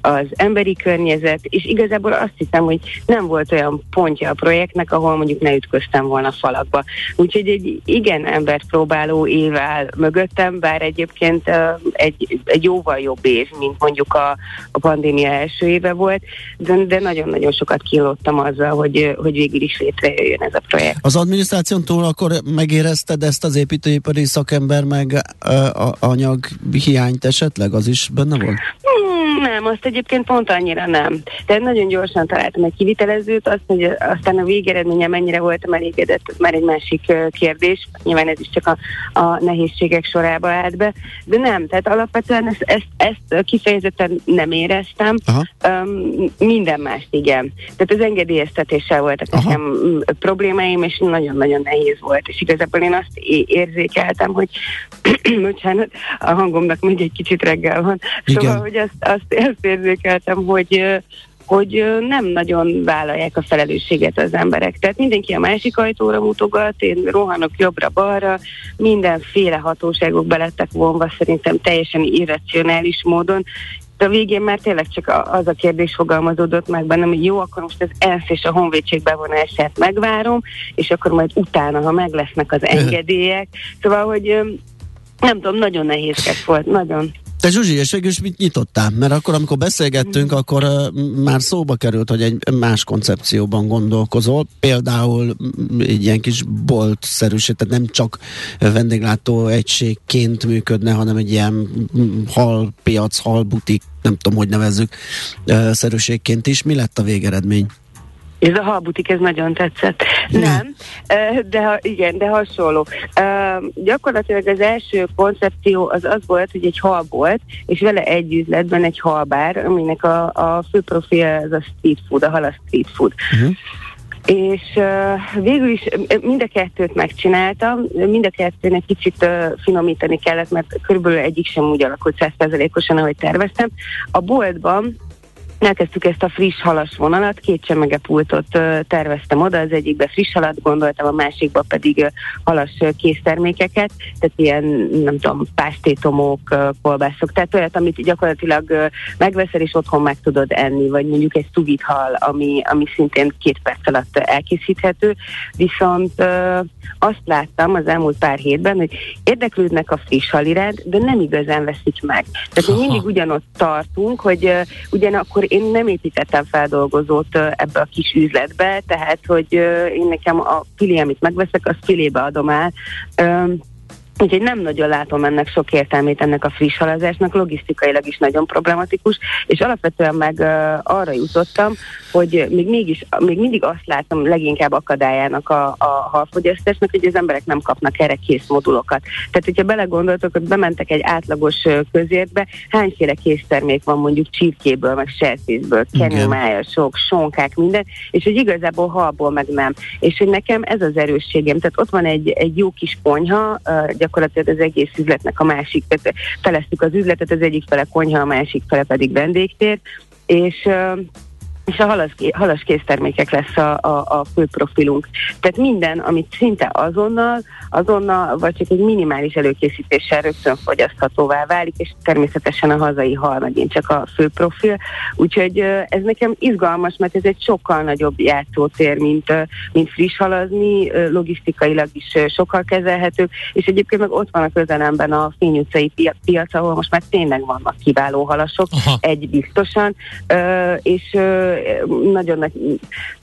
az emberi környezet, és igazából azt hiszem, hogy nem volt olyan pontja a projektnek, ahol mondjuk ne ütköztem volna falakba. Úgyhogy egy igen embert próbáló év áll mögöttem, bár egyébként egy, egy jóval jobb év, mint mondjuk a, a pandémia első éve volt, de, de nagyon-nagyon sokat kínlottam azzal, hogy, hogy végül is létrejöjjön ez a projekt. Az adminisztráción túl akkor megérezted ezt az építőipari szakember meg ö, a, anyag hiányt esetleg? Az is benne volt? Hmm, nem, azt egyébként pont annyira nem. De nagyon gyorsan találtam egy kivitelezőt, azt, hogy aztán a végeredménye mennyire voltam elégedett, az már egy másik kérdés. Nyilván ez is csak a, a nehézségek sorába állt be. De nem, tehát alapvetően ezt, ezt, ezt kifejezetten nem éreztem. Aha. Um, minden mást igen. Tehát az engedélyeztetéssel voltak Aha. nekem problémáim, és nagyon-nagyon nehéz volt. És igazából én azt érzékeltem, hogy bocsánat, a hangomnak még egy kicsit reggel van. Igen. Szóval, hogy azt, azt, azt érzékeltem, hogy hogy nem nagyon vállalják a felelősséget az emberek. Tehát mindenki a másik ajtóra mutogat, én rohanok jobbra-balra, mindenféle hatóságok belettek vonva szerintem teljesen irracionális módon, de a végén már tényleg csak az a kérdés fogalmazódott meg bennem, hogy jó, akkor most az ENSZ és a honvédség bevonását megvárom, és akkor majd utána, ha meg lesznek az engedélyek. Szóval, hogy nem tudom, nagyon nehézkes volt, nagyon. Te Zsuzsi, és végül is mit nyitottál? Mert akkor, amikor beszélgettünk, akkor uh, már szóba került, hogy egy más koncepcióban gondolkozol. Például egy ilyen kis bolt-szerűség, tehát nem csak vendéglátó egységként működne, hanem egy ilyen halpiac, halbutik, nem tudom, hogy nevezzük, uh, szerűségként is. Mi lett a végeredmény? Ez a halbutik, ez nagyon tetszett. Nem, ö, de ha, igen, de hasonló. Uh, gyakorlatilag az első koncepció az az volt, hogy egy hal volt, és vele egy üzletben egy halbár, aminek a, a fő profil az a street food, a hal a street food. Uh-huh. És uh, végül is mind a kettőt megcsináltam, mind a kettőnek kicsit uh, finomítani kellett, mert körülbelül egyik sem úgy alakult százszerzelékosan, ahogy terveztem. A boltban elkezdtük ezt a friss halas vonalat, két csemegepultot ö, terveztem oda, az egyikbe friss halat gondoltam, a másikba pedig halas késztermékeket, tehát ilyen, nem tudom, pástétomok, ö, kolbászok, tehát olyat, amit gyakorlatilag megveszel és otthon meg tudod enni, vagy mondjuk egy szugit hal, ami, ami szintén két perc alatt elkészíthető, viszont azt láttam az elmúlt pár hétben, hogy érdeklődnek a friss hal iránt, de nem igazán veszik meg. Tehát Aha. mindig ugyanott tartunk, hogy ugyanakkor én nem építettem feldolgozót ebbe a kis üzletbe, tehát hogy én nekem a filé, amit megveszek, az filébe adom el. Úgyhogy nem nagyon látom ennek sok értelmét ennek a friss halazásnak, logisztikailag is nagyon problematikus, és alapvetően meg uh, arra jutottam, hogy még mégis, még mindig azt látom leginkább akadályának a, a halfogyasztásnak, hogy az emberek nem kapnak erre kész modulokat. Tehát, hogyha belegondoltok, hogy bementek egy átlagos közértbe, hányféle késztermék van mondjuk csirkéből, meg sertészből, Igen. kenyómájasok, sonkák, minden, és hogy igazából halból meg nem. És hogy nekem ez az erősségem. Tehát ott van egy, egy jó kis konyha, ö, gyakorlatilag az egész üzletnek a másik, tehát feleztük az üzletet, az egyik fele konyha, a másik fele pedig vendégtér, és és a halas, halas késztermékek lesz a, a, a fő profilunk. Tehát minden, amit szinte azonnal, azonnal, vagy csak egy minimális előkészítéssel rögtön fogyaszthatóvá válik, és természetesen a hazai hal megint csak a fő profil. Úgyhogy ez nekem izgalmas, mert ez egy sokkal nagyobb játszótér, mint, mint friss halazni, logisztikailag is sokkal kezelhetők, és egyébként meg ott van a közelemben a Fény utcai piac, ahol most már tényleg vannak kiváló halasok, Aha. egy biztosan, és nagyon nagy,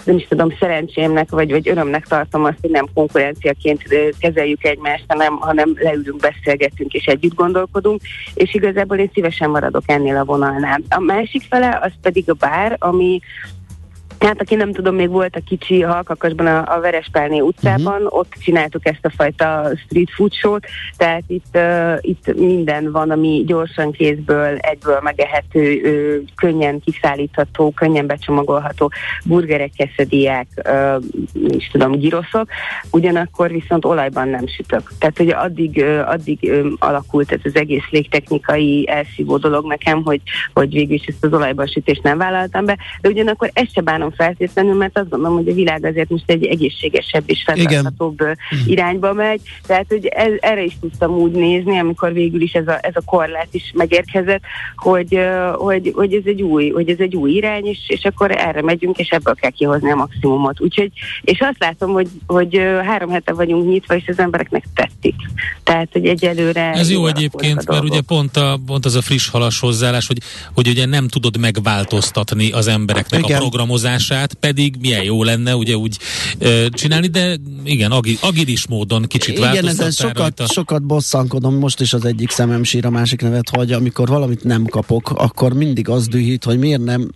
nem is tudom, szerencsémnek, vagy, vagy örömnek tartom azt, hogy nem konkurenciaként kezeljük egymást, hanem, hanem leülünk, beszélgetünk és együtt gondolkodunk, és igazából én szívesen maradok ennél a vonalnál. A másik fele az pedig a bár, ami Hát aki nem tudom, még volt a kicsi halkakasban a, a Verespálné utcában, uh-huh. ott csináltuk ezt a fajta street food show-t, tehát itt, uh, itt minden van, ami gyorsan kézből, egyből megehető, uh, könnyen kiszállítható, könnyen becsomagolható, burgerek, keszediák, uh, is tudom, giroszok, ugyanakkor viszont olajban nem sütök. Tehát, hogy addig, uh, addig um, alakult ez az egész légtechnikai elszívó dolog nekem, hogy, hogy végül is ezt az olajban sütést nem vállaltam be, de ugyanakkor ezt se bánom feltétlenül, mert azt gondolom, hogy a világ azért most egy egészségesebb és fenntarthatóbb irányba megy. Tehát, hogy ez, erre is tudtam úgy nézni, amikor végül is ez a, ez a korlát is megérkezett, hogy, hogy, hogy, ez egy új, hogy ez egy új irány, és, és akkor erre megyünk, és ebből kell kihozni a maximumot. Úgyhogy, és azt látom, hogy, hogy három hete vagyunk nyitva, és az embereknek tetszik. Tehát, hogy egyelőre... Ez jó egyébként, mert ugye pont, a, pont az a friss halas hozzáállás, hogy, hogy ugye nem tudod megváltoztatni az embereknek Igen. a programozás megoldását, pedig milyen jó lenne ugye úgy ö, csinálni, de igen, agi, agilis módon kicsit Igen, ezen sokat, rajta. sokat bosszankodom, most is az egyik szemem sír a másik nevet, hogy amikor valamit nem kapok, akkor mindig az dühít, hogy miért nem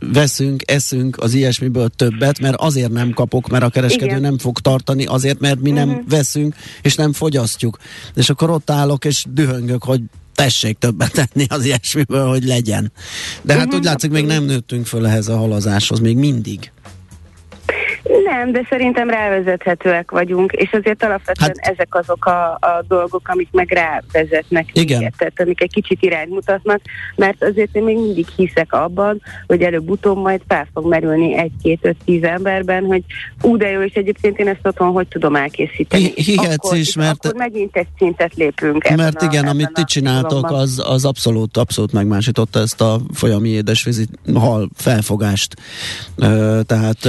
veszünk, eszünk az ilyesmiből többet, mert azért nem kapok, mert a kereskedő Igen. nem fog tartani, azért, mert mi nem uh-huh. veszünk, és nem fogyasztjuk. És akkor ott állok, és dühöngök, hogy tessék többet tenni az ilyesmiből, hogy legyen. De hát uh-huh. úgy látszik, még nem nőttünk föl ehhez a halazáshoz, még mindig. Nem, de szerintem rávezethetőek vagyunk, és azért alapvetően hát, ezek azok a, a dolgok, amik meg rávezetnek igen. minket, tehát amik egy kicsit irányt mutatnak, mert azért én még mindig hiszek abban, hogy előbb-utóbb majd fel fog merülni egy-két-öt-tíz emberben, hogy ú, de jó, és egyébként én ezt otthon hogy tudom elkészíteni. Hihetsz akkor, is, mert... Akkor megint egy szintet lépünk. Mert igen, a, amit ti csináltok, az, az abszolút, abszolút megmásította ezt a folyami édesvízi hal felfogást. Tehát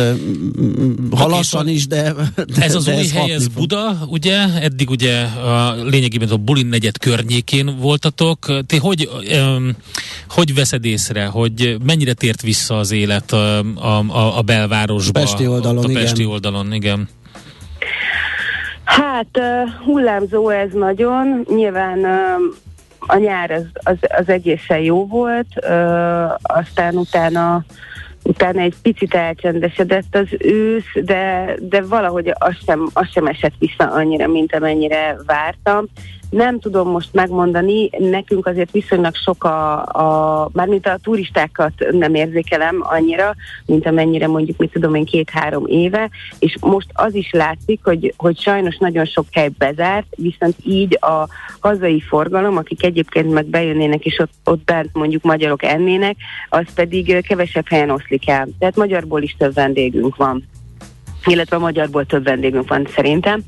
halassan is, de, de Ez az de új ez hely, ez Buda, ugye? Eddig ugye a, lényegében a Bulin negyed környékén voltatok. Ti hogy, um, hogy veszed észre, hogy mennyire tért vissza az élet a, a, a belvárosba? A Pesti oldalon, a, a Pesti igen. oldalon, igen. Hát uh, hullámzó ez nagyon, nyilván uh, a nyár az, az, az egészen jó volt, uh, aztán utána utána egy picit elcsendesedett az ősz, de, de valahogy az sem, az sem esett vissza annyira, mint amennyire vártam. Nem tudom most megmondani, nekünk azért viszonylag sok a, a mármint a turistákat nem érzékelem annyira, mint amennyire mondjuk, mit tudom én, két-három éve, és most az is látszik, hogy, hogy sajnos nagyon sok hely bezárt, viszont így a hazai forgalom, akik egyébként meg bejönnének, és ott, ott bent mondjuk magyarok ennének, az pedig kevesebb helyen oszlik el. Tehát magyarból is több vendégünk van illetve a magyarból több vendégünk van szerintem.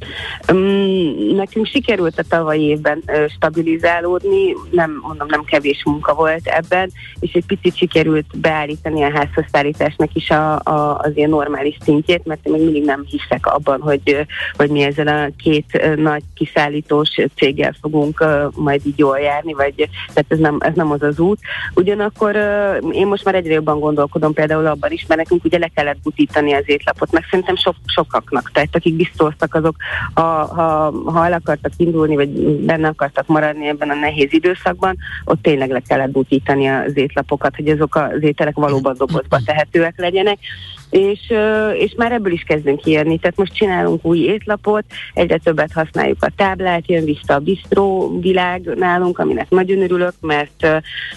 Um, nekünk sikerült a tavalyi évben stabilizálódni, nem mondom, nem kevés munka volt ebben, és egy picit sikerült beállítani a házhoztállításnak is a, a, az ilyen normális szintjét, mert még mindig nem hiszek abban, hogy, hogy mi ezzel a két nagy kiszállítós céggel fogunk majd így jól járni, vagy tehát ez nem, ez nem az az út. Ugyanakkor én most már egyre jobban gondolkodom például abban is, mert nekünk ugye le kellett butítani az étlapot, meg szerintem sok, sokaknak. Tehát akik biztoztak, azok ha, ha, ha el akartak indulni, vagy benne akartak maradni ebben a nehéz időszakban, ott tényleg le kellett butítani az étlapokat, hogy azok az ételek valóban dobozba tehetőek legyenek és, és már ebből is kezdünk kijönni. Tehát most csinálunk új étlapot, egyre többet használjuk a táblát, jön vissza a bistró világ nálunk, aminek nagyon örülök, mert,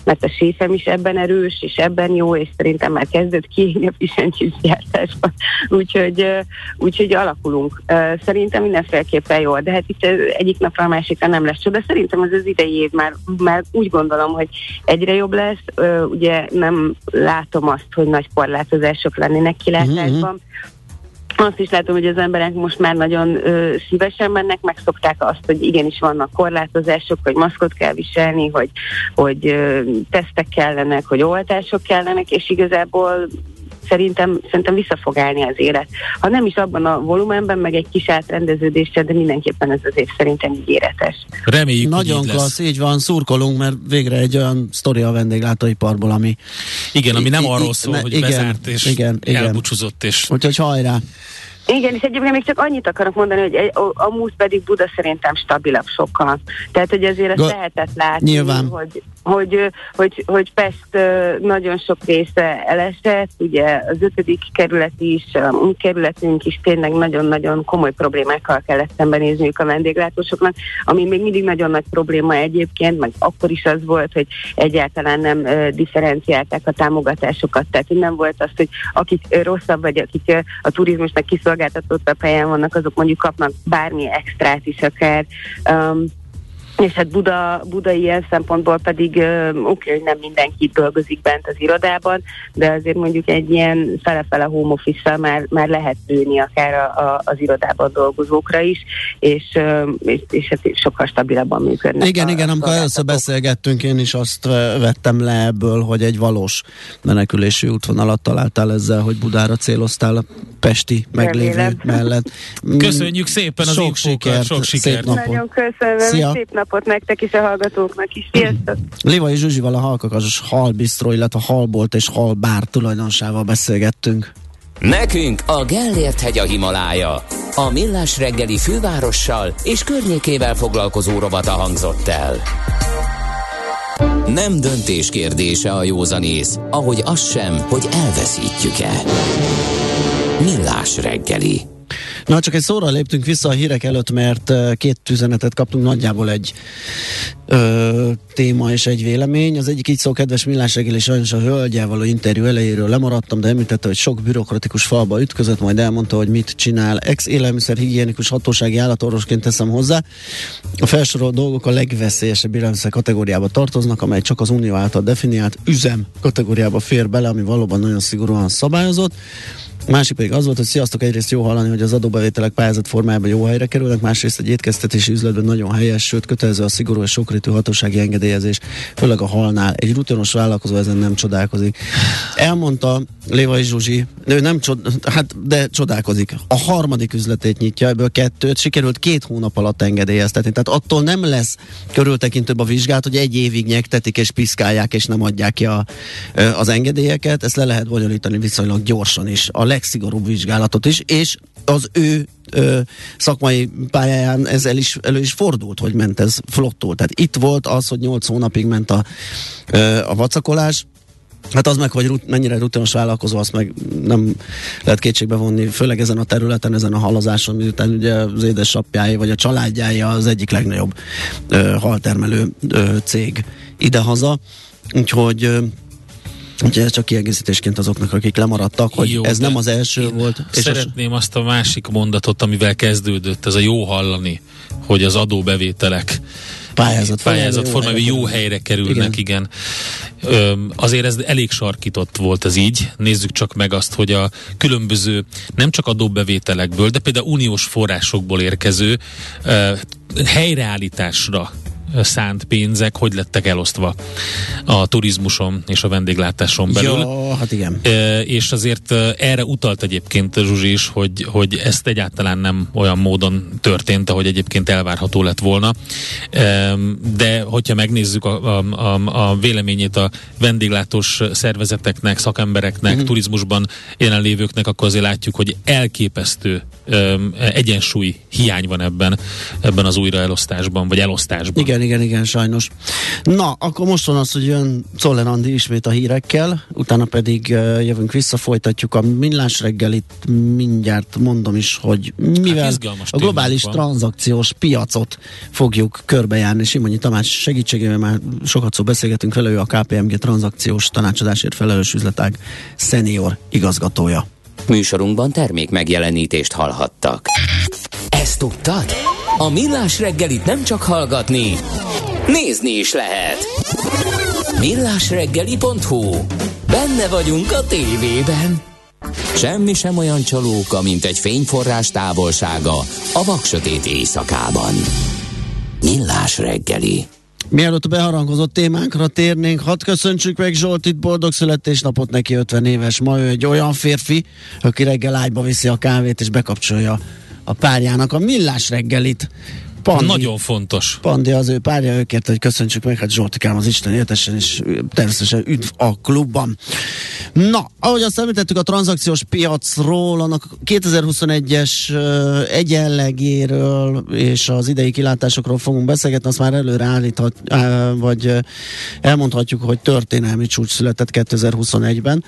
mert a séfem is ebben erős, és ebben jó, és szerintem már kezdett kiégni a pisentyűzgyártásban. Úgyhogy, úgyhogy alakulunk. Szerintem mindenféleképpen jó, de hát itt egyik napra a másikra nem lesz csoda. Szerintem az az idei év már, már úgy gondolom, hogy egyre jobb lesz. Ugye nem látom azt, hogy nagy korlátozások lennének kilátásban. Mm-hmm. Azt is látom, hogy az emberek most már nagyon ö, szívesen mennek, megszokták azt, hogy igenis vannak korlátozások, hogy maszkot kell viselni, hogy, hogy ö, tesztek kellenek, hogy oltások kellenek, és igazából szerintem, szerintem vissza fog állni az élet. Ha nem is abban a volumenben, meg egy kis átrendeződéssel, de mindenképpen ez az év szerintem ígéretes. Reméljük, Nagyon hogy így klassz, lesz. így van, szurkolunk, mert végre egy olyan sztori a vendéglátóiparból, ami... Igen, ami nem arról szól, hogy igen, bezárt és igen, igen. elbúcsúzott, és Úgyhogy hajrá! Igen, és egyébként még csak annyit akarok mondani, hogy a, múlt pedig Buda szerintem stabilabb sokkal. Tehát, hogy azért ezt lehetett látni, Nyilván. hogy, hogy, hogy, hogy Pest nagyon sok része elesett, ugye az ötödik kerület is, a mi kerületünk is tényleg nagyon-nagyon komoly problémákkal kellett szembenézniük a vendéglátósoknak, ami még mindig nagyon nagy probléma egyébként, meg akkor is az volt, hogy egyáltalán nem differenciálták a támogatásokat, tehát nem volt az, hogy akik rosszabb, vagy akik a turizmusnak kiszolgáltatottabb helyen vannak, azok mondjuk kapnak bármi extrát is akár. Um, és hát Buda, Buda ilyen szempontból pedig oké, hogy nem mindenki dolgozik bent az irodában, de azért mondjuk egy ilyen fele-fele home office már, már lehet lőni akár a, a, az irodában dolgozókra is, és, és, és hát sokkal stabilabban működnek. Igen, a- igen, amikor először beszélgettünk, én is azt vettem le ebből, hogy egy valós menekülési útvonalat találtál ezzel, hogy Budára céloztál a Pesti meglévő Remélem. mellett. Köszönjük szépen az sok infókat, sikert, sok sikert. szép napot. Nagyon köszönöm, Szia. szép napot nektek is, a hallgatóknak is. Sziasztok! Lévai Zsuzsival a Halkakas Halbisztró, illetve Halbolt és Halbár tulajdonosával beszélgettünk. Nekünk a Gellért hegy a Himalája. A Millás reggeli fővárossal és környékével foglalkozó rovata hangzott el. Nem döntés kérdése a józanész, ahogy az sem, hogy elveszítjük-e. Millás reggeli. Na, csak egy szóra léptünk vissza a hírek előtt, mert két üzenetet kaptunk, nagyjából egy ö, téma és egy vélemény. Az egyik így szó, kedves Millás reggel, és sajnos a hölgyel való interjú elejéről lemaradtam, de említette, hogy sok bürokratikus falba ütközött, majd elmondta, hogy mit csinál. Ex-élelmiszer higiénikus hatósági állatorvosként teszem hozzá. A felsorolt dolgok a legveszélyesebb élelmiszer kategóriába tartoznak, amely csak az Unió által definiált üzem kategóriába fér bele, ami valóban nagyon szigorúan szabályozott. Másik pedig az volt, hogy sziasztok, egyrészt jó hallani, hogy az adóbevételek pályázat formájában jó helyre kerülnek, másrészt egy étkeztetési üzletben nagyon helyes, sőt kötelező a szigorú és sokrétű hatósági engedélyezés, főleg a halnál. Egy rutinos vállalkozó ezen nem csodálkozik. Elmondta Lévai Zsuzsi, ő nem csod, hát de csodálkozik. A harmadik üzletét nyitja, ebből kettőt sikerült két hónap alatt engedélyeztetni. Tehát attól nem lesz körültekintőbb a vizsgálat, hogy egy évig nyektetik és piszkálják és nem adják ki a, az engedélyeket. Ezt le lehet bonyolítani viszonylag gyorsan is. A legszigorúbb vizsgálatot is, és az ő ö, szakmai pályáján ez el is, elő is fordult, hogy ment ez flottul. Tehát itt volt az, hogy 8 hónapig ment a, ö, a vacakolás, Hát az meg, hogy rut- mennyire rutinos vállalkozó, azt meg nem lehet kétségbe vonni, főleg ezen a területen, ezen a halazáson, miután ugye az édesapjáé vagy a családjája az egyik legnagyobb ö, haltermelő ö, cég idehaza. Úgyhogy ö, Úgyhogy ez csak kiegészítésként azoknak, akik lemaradtak, hogy Jó, ez nem az első volt. És az, Szeretném azt a másik mondatot, amivel kezdődött, ez a jó hallani, hogy az adóbevételek Pályázat pályázat formában jó jó helyre kerülnek, igen. igen. Öm, azért ez elég sarkított volt ez így. Nézzük csak meg azt, hogy a különböző, nem csak adóbevételekből, de például uniós forrásokból érkező ö, helyreállításra szánt pénzek hogy lettek elosztva a turizmuson és a vendéglátáson belül. Ja, hát igen. E, és azért erre utalt egyébként Zsuzsi is, hogy, hogy ezt egyáltalán nem olyan módon történt, ahogy egyébként elvárható lett volna. E, de hogyha megnézzük a, a, a, a véleményét a vendéglátós szervezeteknek, szakembereknek, uh-huh. turizmusban jelenlévőknek, akkor azért látjuk, hogy elképesztő e, egyensúly hiány van ebben, ebben az újraelosztásban, vagy elosztásban. Igen, igen, igen, sajnos. Na, akkor most van az, hogy jön Czoller Andi ismét a hírekkel, utána pedig uh, jövünk vissza, folytatjuk a millás reggelit, mindjárt mondom is, hogy mivel Hát a globális van. tranzakciós piacot fogjuk körbejárni. Simonyi Tamás segítségével már sokat szó beszélgetünk vele, ő a KPMG tranzakciós tanácsadásért felelős üzletág senior igazgatója. Műsorunkban termék megjelenítést hallhattak. Ezt tudtad? A Millás reggelit nem csak hallgatni, nézni is lehet. Millásreggeli.hu Benne vagyunk a tévében. Semmi sem olyan csalóka, mint egy fényforrás távolsága a vaksötét éjszakában. Millás reggeli. Mielőtt a beharangozott témánkra térnénk, hadd köszöntsük meg Zsoltit, boldog születésnapot neki 50 éves. Ma ő egy olyan férfi, aki reggel ágyba viszi a kávét és bekapcsolja a párjának a millás reggelit. Pandi, Nagyon fontos. Pandi az ő párja, ő kérte, hogy köszöntsük meg, hát Zsoltikám az Isten éltessen, és természetesen üdv a klubban. Na, ahogy azt említettük a tranzakciós piacról, annak 2021-es ö, egyenlegéről és az idei kilátásokról fogunk beszélgetni, azt már előre állíthat, vagy elmondhatjuk, hogy történelmi csúcs született 2021-ben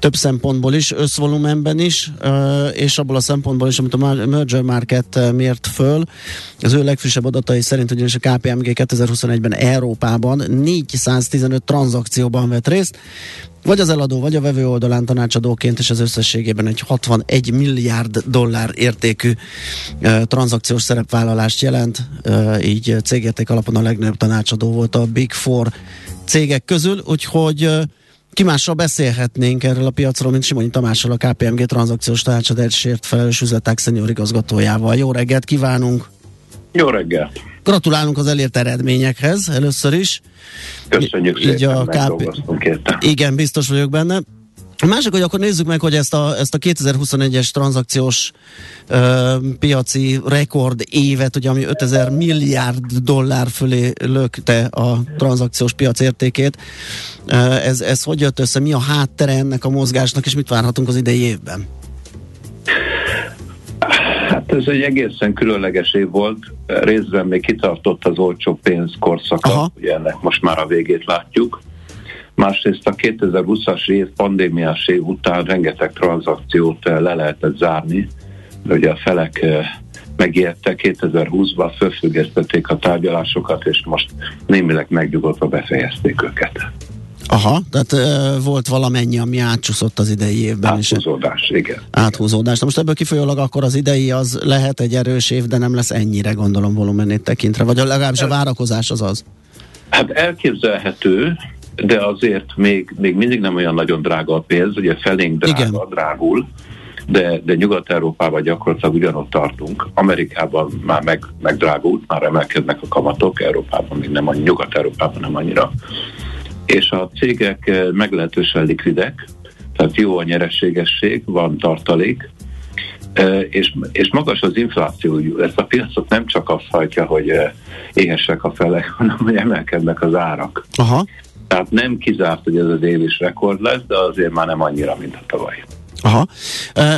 több szempontból is, összvolumenben is, és abból a szempontból is, amit a Merger Market mért föl. Az ő legfrissebb adatai szerint ugyanis a KPMG 2021-ben Európában 415 tranzakcióban vett részt, vagy az eladó, vagy a vevő oldalán tanácsadóként, és az összességében egy 61 milliárd dollár értékű uh, tranzakciós szerepvállalást jelent, így cégérték alapon a legnagyobb tanácsadó volt a Big Four cégek közül, úgyhogy ki mással beszélhetnénk erről a piacról, mint Simonyi Tamással, a KPMG tranzakciós tanácsadásért felelős üzleták szenior igazgatójával. Jó reggelt kívánunk! Jó reggel! Gratulálunk az elért eredményekhez először is. Köszönjük Így szépen, a KP... Igen, biztos vagyok benne. A másik, hogy akkor nézzük meg, hogy ezt a, ezt a 2021-es tranzakciós ö, piaci rekord évet, ugye, ami 5000 milliárd dollár fölé lökte a tranzakciós piac értékét, ö, ez, ez hogy jött össze, mi a háttere ennek a mozgásnak, és mit várhatunk az idei évben? Hát ez egy egészen különleges év volt, részben még kitartott az olcsó pénz korszaka, Aha. ugye ennek most már a végét látjuk. Másrészt a 2020-as év pandémiás év után rengeteg tranzakciót eh, le lehetett zárni, de ugye a felek eh, megérte 2020-ban, fölfüggesztették a tárgyalásokat, és most némileg megnyugodva befejezték őket. Aha, tehát ö, volt valamennyi, ami átcsúszott az idei évben. és- Áthúzódás, igen. áthúzódás. Na most ebből kifolyólag akkor az idei az lehet egy erős év, de nem lesz ennyire, gondolom, volumenét tekintve, vagy legalábbis a várakozás az az. Hát elképzelhető, de azért még, még mindig nem olyan nagyon drága a pénz, ugye felénk drága, Igen. Drágul, de, de Nyugat-Európában gyakorlatilag ugyanott tartunk. Amerikában már meg, megdrágult, már emelkednek a kamatok, Európában még nem annyira, Nyugat-Európában nem annyira. És a cégek eh, meglehetősen likvidek, tehát jó a nyereségesség, van tartalék, Eh, és, és magas az infláció. Ezt a piacot nem csak azt hajtja, hogy eh, éhesek a felek, hanem hogy emelkednek az árak. Aha, Tehát nem kizárt, hogy ez az év is rekord lesz, de azért már nem annyira, mint a tavaly. aha.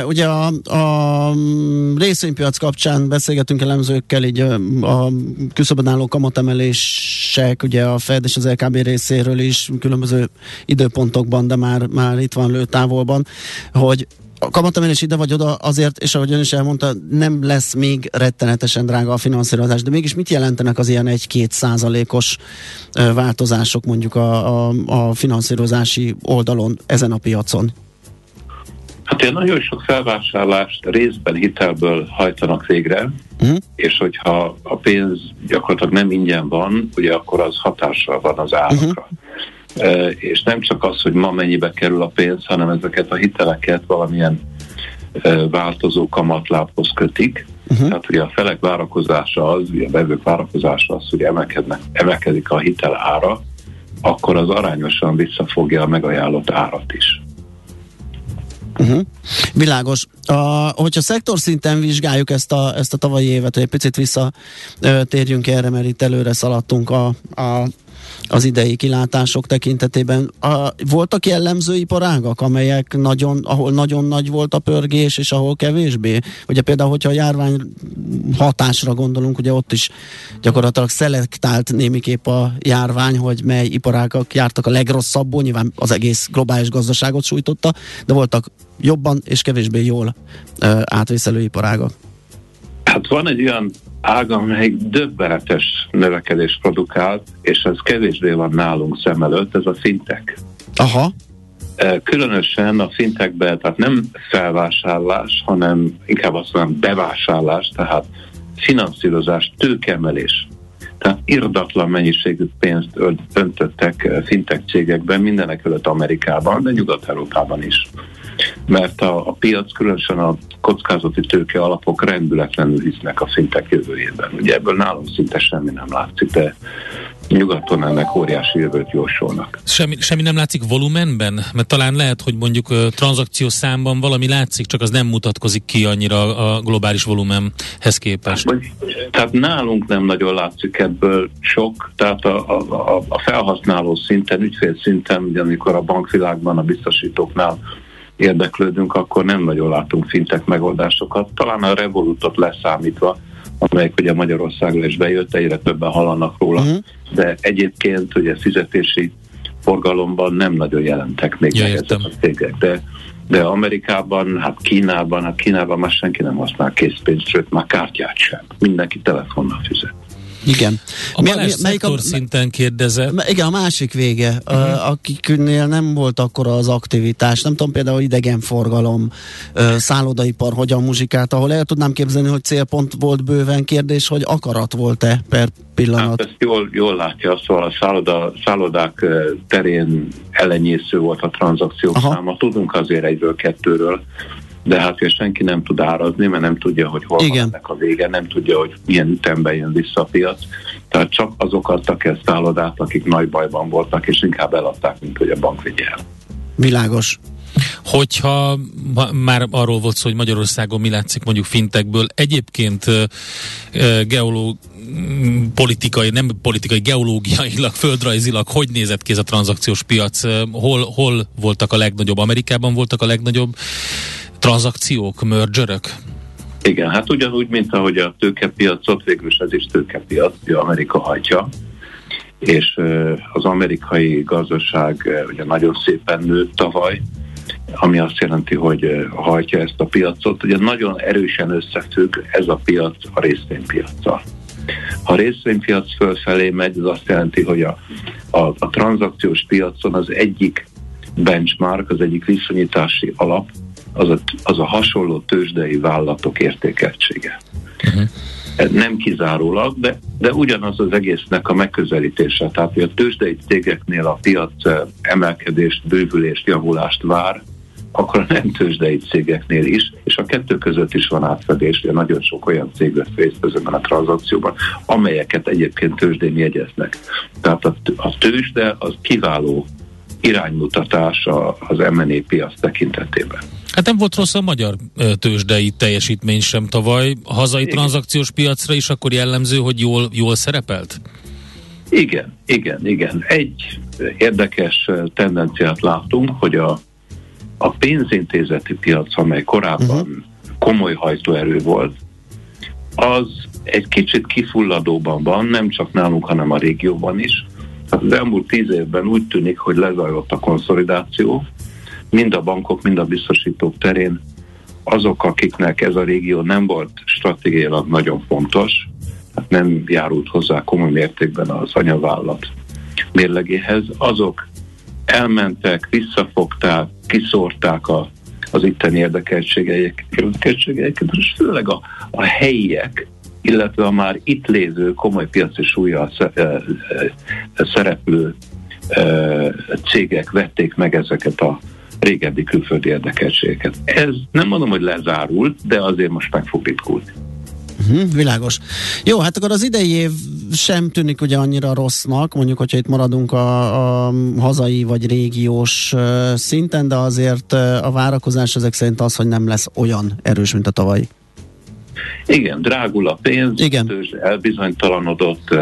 Ugye a, a mm, részvénypiac kapcsán beszélgetünk elemzőkkel, így ö, a küszöbön álló kamatemelések, ugye a Fed és az LKB részéről is különböző időpontokban, de már, már itt van lőtávolban, hogy a kamatemelés ide vagy oda azért, és ahogy ön is elmondta, nem lesz még rettenetesen drága a finanszírozás, de mégis mit jelentenek az ilyen 1-2 százalékos változások mondjuk a, a, a finanszírozási oldalon ezen a piacon? Hát ilyen nagyon sok felvásárlást részben hitelből hajtanak végre, Uh-huh. és hogyha a pénz gyakorlatilag nem ingyen van, ugye akkor az hatással van az árakra. Uh-huh. És nem csak az, hogy ma mennyibe kerül a pénz, hanem ezeket a hiteleket valamilyen változó kamatlábhoz kötik. Uh-huh. Tehát ugye a felek várakozása az, ugye a vevők várakozása az, hogy emelkednek, emelkedik a hitel ára, akkor az arányosan visszafogja a megajánlott árat is. Uh-huh. Világos. A, hogyha szektor szinten vizsgáljuk ezt a, ezt a tavalyi évet, hogy egy picit visszatérjünk erre, mert itt előre szaladtunk a, a az idei kilátások tekintetében. A, voltak jellemző iparágak, amelyek nagyon, ahol nagyon nagy volt a pörgés, és ahol kevésbé? Ugye például, hogyha a járvány hatásra gondolunk, ugye ott is gyakorlatilag szelektált némiképp a járvány, hogy mely iparágak jártak a legrosszabbul, nyilván az egész globális gazdaságot sújtotta, de voltak jobban és kevésbé jól uh, átvészelő iparágak. Hát van egy olyan ág, amelyik döbbenetes növekedés produkált, és ez kevésbé van nálunk szem előtt, ez a fintech. Aha. Különösen a fintekben, tehát nem felvásárlás, hanem inkább azt mondom bevásárlás, tehát finanszírozás, tőkemelés. Tehát irdatlan mennyiségű pénzt öntöttek fintek cégekben, mindenek előtt Amerikában, de Nyugat-Európában is mert a, a piac, különösen a kockázati tőke alapok rendületlenül hisznek a szintek jövőjében. Ugye ebből nálunk szinte semmi nem látszik, de nyugaton ennek óriási jövőt jósolnak. Semmi, semmi nem látszik volumenben? Mert talán lehet, hogy mondjuk uh, tranzakciós számban valami látszik, csak az nem mutatkozik ki annyira a globális volumenhez képest. Hát, tehát nálunk nem nagyon látszik ebből sok, tehát a, a, a felhasználó szinten, ügyfél szinten, ugye amikor a bankvilágban, a biztosítóknál érdeklődünk, akkor nem nagyon látunk fintek megoldásokat. Talán a Revolutot leszámítva, amelyek ugye Magyarországra is bejött, egyre többen hallanak róla, uh-huh. de egyébként ugye fizetési forgalomban nem nagyon jelentek még ja, ezek a cégek, de de Amerikában, hát Kínában, hát Kínában már senki nem használ készpénzt, sőt már kártyát sem. Mindenki telefonnal fizet. Igen. A mi, mi, melyik a, szinten kérdezett. Igen, a másik vége, uh-huh. akiknél nem volt akkor az aktivitás, nem tudom például idegenforgalom, szállodaipar, hogyan muzsikált, ahol el tudnám képzelni, hogy célpont volt bőven kérdés, hogy akarat volt-e per pillanat. Hát ezt jól, jól látja, szóval a szálloda, szállodák terén ellenyésző volt a tranzakciók Aha. száma. Tudunk azért egyről, kettőről, de hát és senki nem tud árazni, mert nem tudja, hogy hol Igen. van ennek a vége, nem tudja, hogy milyen ütemben jön vissza a piac. Tehát csak azok adtak el szállodát, akik nagy bajban voltak, és inkább eladták, mint hogy a bank vigye el. Világos. Hogyha már arról volt szó, hogy Magyarországon mi látszik mondjuk fintekből, egyébként geológ, politikai, nem politikai, geológiailag, földrajzilag, hogy nézett ki ez a tranzakciós piac? Hol, hol voltak a legnagyobb? Amerikában voltak a legnagyobb tranzakciók, mergerök? Igen, hát ugyanúgy, mint ahogy a tőkepiacot, végül is ez is tőkepiac, hogy Amerika hajtja, és az amerikai gazdaság ugye nagyon szépen nőtt tavaly, ami azt jelenti, hogy hajtja ezt a piacot. Ugye nagyon erősen összefügg ez a piac a részvénypiacsal. Ha a részvénypiac fölfelé megy, az azt jelenti, hogy a, a, a tranzakciós piacon az egyik benchmark, az egyik viszonyítási alap, az a, az a hasonló tőzsdei vállalatok értékeltsége. Uh-huh. Nem kizárólag, de, de ugyanaz az egésznek a megközelítése. Tehát, hogy a tőzsdei cégeknél a piac eh, emelkedést, bővülést, javulást vár, akkor a nem tőzsdei cégeknél is, és a kettő között is van átfedés, de nagyon sok olyan cég vesz részt ezekben a tranzakcióban, amelyeket egyébként tőzsdén jegyeznek. Tehát a, a tőzsde az kiváló iránymutatás az M&A piac tekintetében. Hát nem volt rossz a magyar tőzsdei teljesítmény sem tavaly. A hazai igen. tranzakciós piacra is akkor jellemző, hogy jól, jól szerepelt? Igen, igen, igen. Egy érdekes tendenciát látunk, hogy a, a pénzintézeti piac, amely korábban uh-huh. komoly hajtóerő volt, az egy kicsit kifulladóban van, nem csak nálunk, hanem a régióban is. Hát az elmúlt tíz évben úgy tűnik, hogy lezajlott a konszolidáció, mind a bankok, mind a biztosítók terén. Azok, akiknek ez a régió nem volt stratégiailag nagyon fontos, hát nem járult hozzá komoly mértékben az anyavállalat mérlegéhez, azok elmentek, visszafogták, kiszórták a, az itteni érdekeltségeiket, és főleg a, a helyiek, illetve a már itt lévő komoly piaci súlya szereplő cégek vették meg ezeket a régebbi külföldi érdekeltségeket. Ez nem mondom, hogy lezárult, de azért most meg fog ritkulni. Uh-huh, világos. Jó, hát akkor az idei év sem tűnik ugye annyira rossznak, mondjuk, hogyha itt maradunk a, a hazai vagy régiós uh, szinten, de azért uh, a várakozás ezek szerint az, hogy nem lesz olyan erős, mint a tavalyi. Igen, drágul a pénz, Igen. elbizonytalanodott,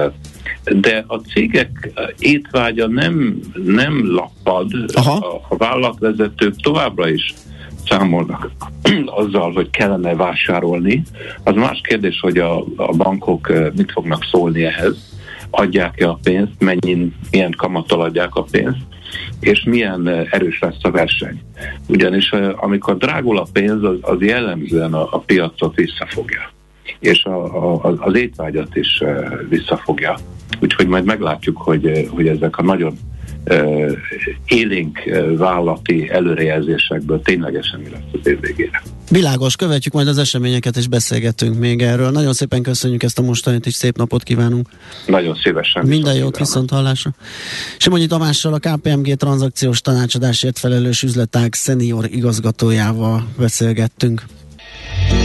de a cégek étvágya nem, nem lappad, Aha. a, a vállalatvezetők továbbra is számolnak azzal, hogy kellene vásárolni. Az más kérdés, hogy a, a bankok eh, mit fognak szólni ehhez, adják-e a pénzt, mennyin, milyen kamattal adják a pénzt, és milyen eh, erős lesz a verseny. Ugyanis eh, amikor drágul a pénz, az, az jellemzően a, a piacot visszafogja és a, a, az étvágyat is visszafogja. Úgyhogy majd meglátjuk, hogy, hogy ezek a nagyon uh, élénk uh, vállati előrejelzésekből ténylegesen mi lesz az év végére. Világos, követjük majd az eseményeket, és beszélgetünk még erről. Nagyon szépen köszönjük ezt a mostanit, és szép napot kívánunk. Nagyon szívesen. Minden jót, viszont hallásra. Simonyi Tamással a KPMG tranzakciós tanácsadásért felelős üzletág szenior igazgatójával beszélgettünk.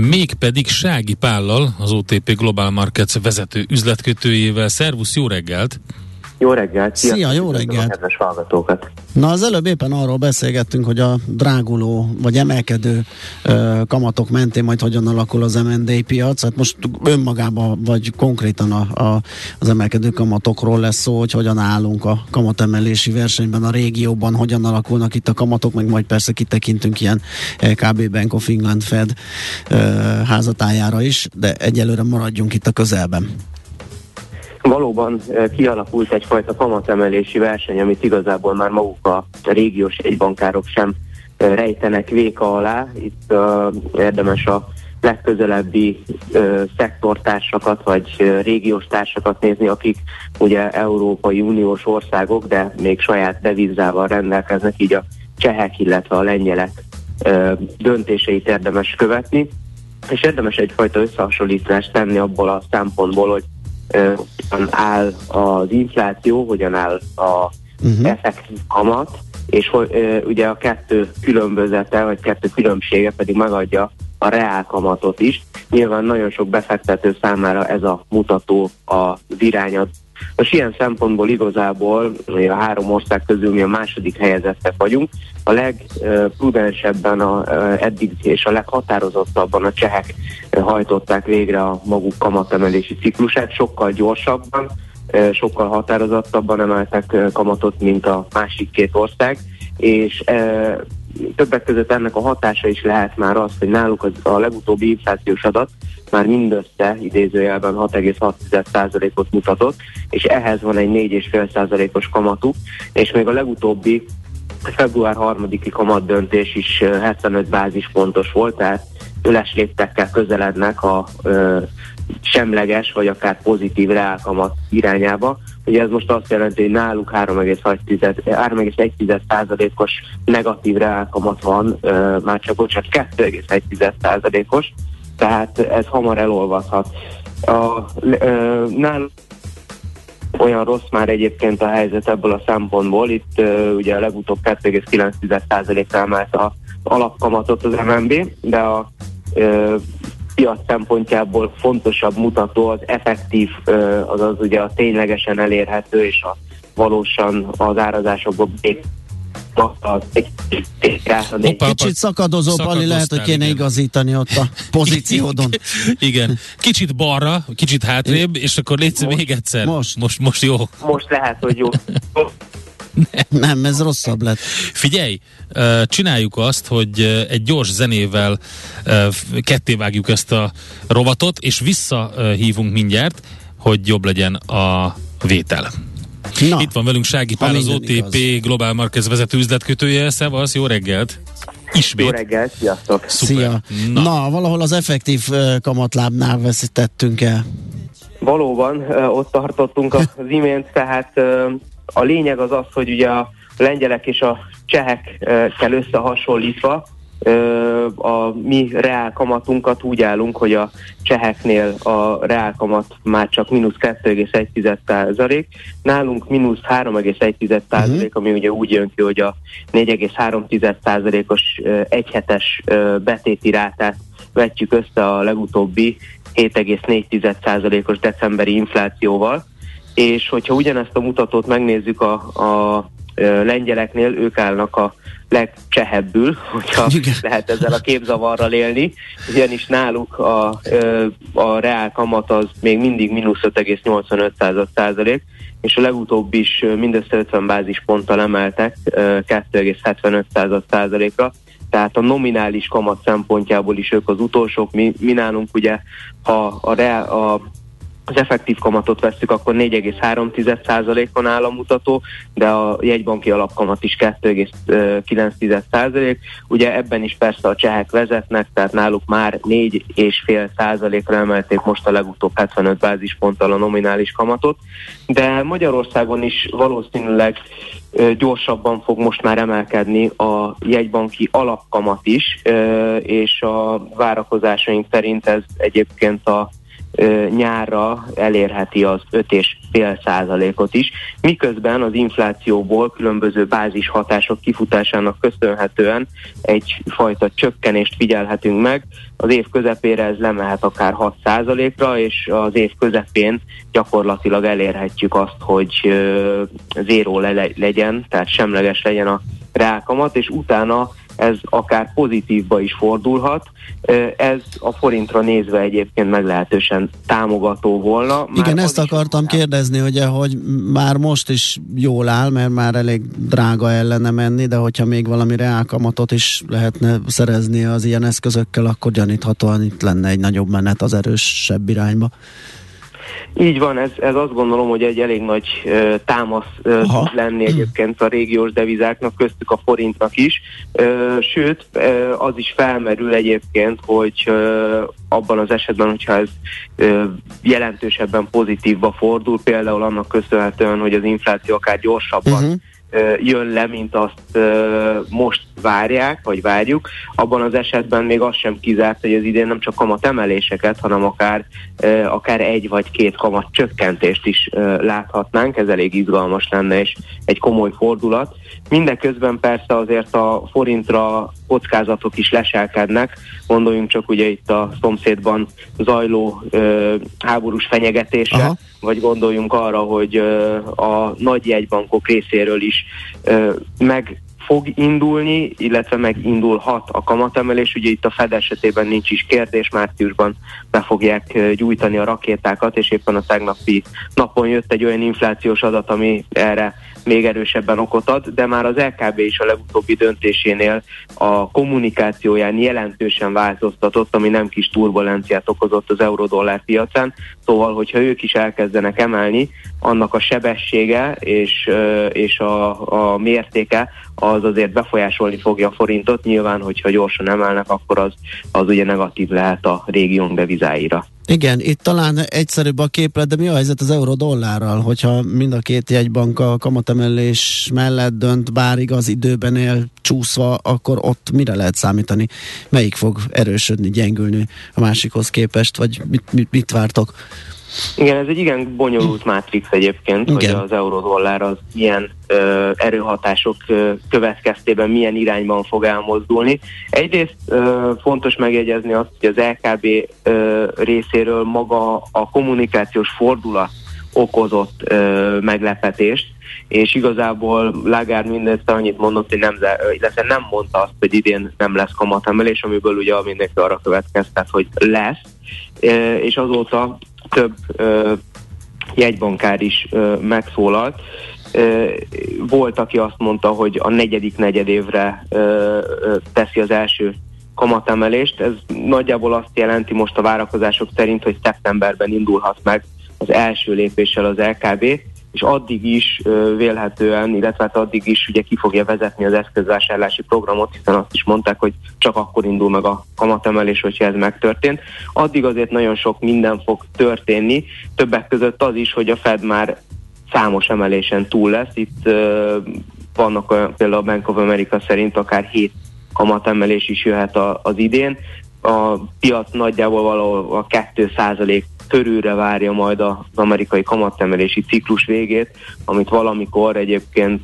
Mégpedig Sági Pállal, az OTP Global Markets vezető üzletkötőjével. Szervusz, jó reggelt! Jó reggelt! Szia, Sziasztok, jó reggelt. Kedves hallgatókat! Na az előbb éppen arról beszélgettünk, hogy a dráguló vagy emelkedő ö, kamatok mentén majd hogyan alakul az M&A piac. Hát most önmagában vagy konkrétan a, a, az emelkedő kamatokról lesz szó, hogy hogyan állunk a kamatemelési versenyben a régióban, hogyan alakulnak itt a kamatok, meg majd persze kitekintünk ilyen KB Bank of England Fed ö, házatájára is, de egyelőre maradjunk itt a közelben. Valóban eh, kialakult egyfajta kamatemelési verseny, amit igazából már maguk a régiós egybankárok sem eh, rejtenek véka alá. Itt uh, érdemes a legközelebbi uh, szektortársakat vagy uh, régiós társakat nézni, akik ugye Európai Uniós országok, de még saját devizával rendelkeznek, így a csehek, illetve a lengyelek uh, döntéseit érdemes követni. És érdemes egyfajta összehasonlítást tenni abból a szempontból, hogy hogyan áll az infláció, hogyan áll a uh-huh. effektív kamat, és hogy ugye a kettő különbözete, vagy kettő különbsége pedig megadja a reál kamatot is. Nyilván nagyon sok befektető számára ez a mutató az irányad. Most ilyen szempontból igazából a három ország közül mi a második helyezettek vagyunk. A legprudensebben a, eddig és a leghatározottabban a csehek hajtották végre a maguk kamatemelési ciklusát, sokkal gyorsabban, sokkal határozottabban emeltek kamatot, mint a másik két ország, és többek között ennek a hatása is lehet már az, hogy náluk az, a legutóbbi inflációs adat már mindössze idézőjelben 6,6%-ot mutatott, és ehhez van egy 4,5%-os kamatuk, és még a legutóbbi február 3-i kamat döntés is 75 bázispontos volt, tehát üles léptekkel közelednek a ö, semleges vagy akár pozitív reálkamat irányába. Ugye ez most azt jelenti, hogy náluk 3,1%-os negatív reálkamat van, már csak bocsánat, 2,1%-os, tehát ez hamar elolvadhat. A, náluk olyan rossz már egyébként a helyzet ebből a szempontból. Itt ugye a legutóbb 2,9%-ra emelte a alapkamatot az MNB, de a piac szempontjából fontosabb mutató az effektív, azaz ugye a ténylegesen elérhető és a valósan az árazásokból Kicsit szakadozó, Pali, lehet, hogy kéne igen. igazítani ott a pozíciódon. Igen. Kicsit balra, kicsit hátrébb, és akkor légy még egyszer. most. Most, most jó. Most lehet, hogy jó. Nem, ez rosszabb lett. Figyelj, csináljuk azt, hogy egy gyors zenével kettévágjuk ezt a rovatot, és visszahívunk mindjárt, hogy jobb legyen a vétel. Na, Itt van velünk Sági Pál, az OTP igaz. Global Markets vezető üzletkötője. Szevasz, jó reggelt! Ismét. Jó reggelt, sziasztok! Szuper. szia. Na. Na. valahol az effektív kamatlábnál veszítettünk el. Valóban ott tartottunk az imént, tehát a lényeg az az, hogy ugye a lengyelek és a csehekkel összehasonlítva a mi reálkamatunkat úgy állunk, hogy a cseheknél a reálkamat már csak mínusz 2,1 nálunk mínusz 3,1 uh-huh. ami ugye úgy jön ki, hogy a 4,3 százalékos egyhetes betéti rátát vetjük össze a legutóbbi 7,4 os decemberi inflációval, és hogyha ugyanezt a mutatót megnézzük a, a lengyeleknél, ők állnak a legcsehebbül, hogyha Igen. lehet ezzel a képzavarral élni, ugyanis náluk a, a reál kamat az még mindig mínusz 5,85 százalék, és a legutóbb is mindössze 50 bázisponttal emeltek 2,75 százalékra, tehát a nominális kamat szempontjából is ők az utolsók, mi, mi nálunk ugye, ha a, reál, a az effektív kamatot veszük, akkor 4,3%-on áll a mutató, de a jegybanki alapkamat is 2,9%. Ugye ebben is persze a csehek vezetnek, tehát náluk már 4,5%-ra emelték most a legutóbb 75 bázisponttal a nominális kamatot, de Magyarországon is valószínűleg gyorsabban fog most már emelkedni a jegybanki alapkamat is, és a várakozásaink szerint ez egyébként a nyárra elérheti az 5,5 százalékot is, miközben az inflációból különböző bázis hatások kifutásának köszönhetően egyfajta csökkenést figyelhetünk meg. Az év közepére ez lemehet akár 6 százalékra, és az év közepén gyakorlatilag elérhetjük azt, hogy zéró le- legyen, tehát semleges legyen a reálkamat, és utána ez akár pozitívba is fordulhat. Ez a forintra nézve egyébként meglehetősen támogató volna. Már Igen, ezt akartam kérdezni, ugye, hogy már most is jól áll, mert már elég drága ellene menni, de hogyha még valami reálkamatot is lehetne szerezni az ilyen eszközökkel, akkor gyaníthatóan itt lenne egy nagyobb menet az erősebb irányba. Így van, ez, ez azt gondolom, hogy egy elég nagy uh, támasz uh, tud lenni egyébként a régiós devizáknak, köztük a forintnak is. Uh, sőt, uh, az is felmerül egyébként, hogy uh, abban az esetben, hogyha ez uh, jelentősebben pozitívba fordul, például annak köszönhetően, hogy az infláció akár gyorsabban uh-huh jön le, mint azt most várják, vagy várjuk, abban az esetben még az sem kizárt, hogy az idén nem csak kamat emeléseket, hanem akár, akár egy vagy két kamat csökkentést is láthatnánk, ez elég izgalmas lenne, és egy komoly fordulat. Mindeközben persze azért a forintra kockázatok is leselkednek, gondoljunk csak ugye itt a szomszédban zajló ö, háborús fenyegetésre, Aha. vagy gondoljunk arra, hogy ö, a nagy jegybankok részéről is ö, meg fog indulni, illetve megindulhat a kamatemelés. Ugye itt a Fed esetében nincs is kérdés, márciusban be fogják gyújtani a rakétákat, és éppen a tegnapi napon jött egy olyan inflációs adat, ami erre még erősebben okot ad, de már az LKB is a legutóbbi döntésénél a kommunikációján jelentősen változtatott, ami nem kis turbulenciát okozott az eurodollár piacán. Szóval, hogyha ők is elkezdenek emelni, annak a sebessége és, és a, a mértéke az azért befolyásolni fogja a forintot. Nyilván, hogyha gyorsan emelnek, akkor az, az ugye negatív lehet a régiónk devizáira. Igen, itt talán egyszerűbb a képlet, de mi a helyzet az euró-dollárral, hogyha mind a két jegybank a kamatemelés mellett dönt, bár igaz időben él csúszva, akkor ott mire lehet számítani? Melyik fog erősödni, gyengülni a másikhoz képest, vagy mit, mit, mit vártok? Igen, ez egy igen bonyolult mátrix egyébként, igen. hogy az euró-dollár az milyen ö, erőhatások ö, következtében milyen irányban fog elmozdulni. Egyrészt ö, fontos megjegyezni azt, hogy az LKB ö, részéről maga a kommunikációs fordulat okozott ö, meglepetést, és igazából Lagarde mindezt annyit mondott, hogy nem, illetve nem mondta azt, hogy idén nem lesz kamatemelés, amiből ugye mindenki arra következtet, hogy lesz, és azóta több jegybankár is megszólalt. Volt, aki azt mondta, hogy a negyedik negyedévre teszi az első kamatemelést. Ez nagyjából azt jelenti most a várakozások szerint, hogy szeptemberben indulhat meg az első lépéssel az LKB, és addig is vélhetően, illetve hát addig is ugye ki fogja vezetni az eszközvásárlási programot, hiszen azt is mondták, hogy csak akkor indul meg a kamatemelés, hogyha ez megtörtént. Addig azért nagyon sok minden fog történni, többek között az is, hogy a Fed már számos emelésen túl lesz. Itt vannak például a Bank of America szerint akár 7 kamatemelés is jöhet a, az idén. A piac nagyjából valahol a 2% körülre várja majd az amerikai kamatemelési ciklus végét, amit valamikor egyébként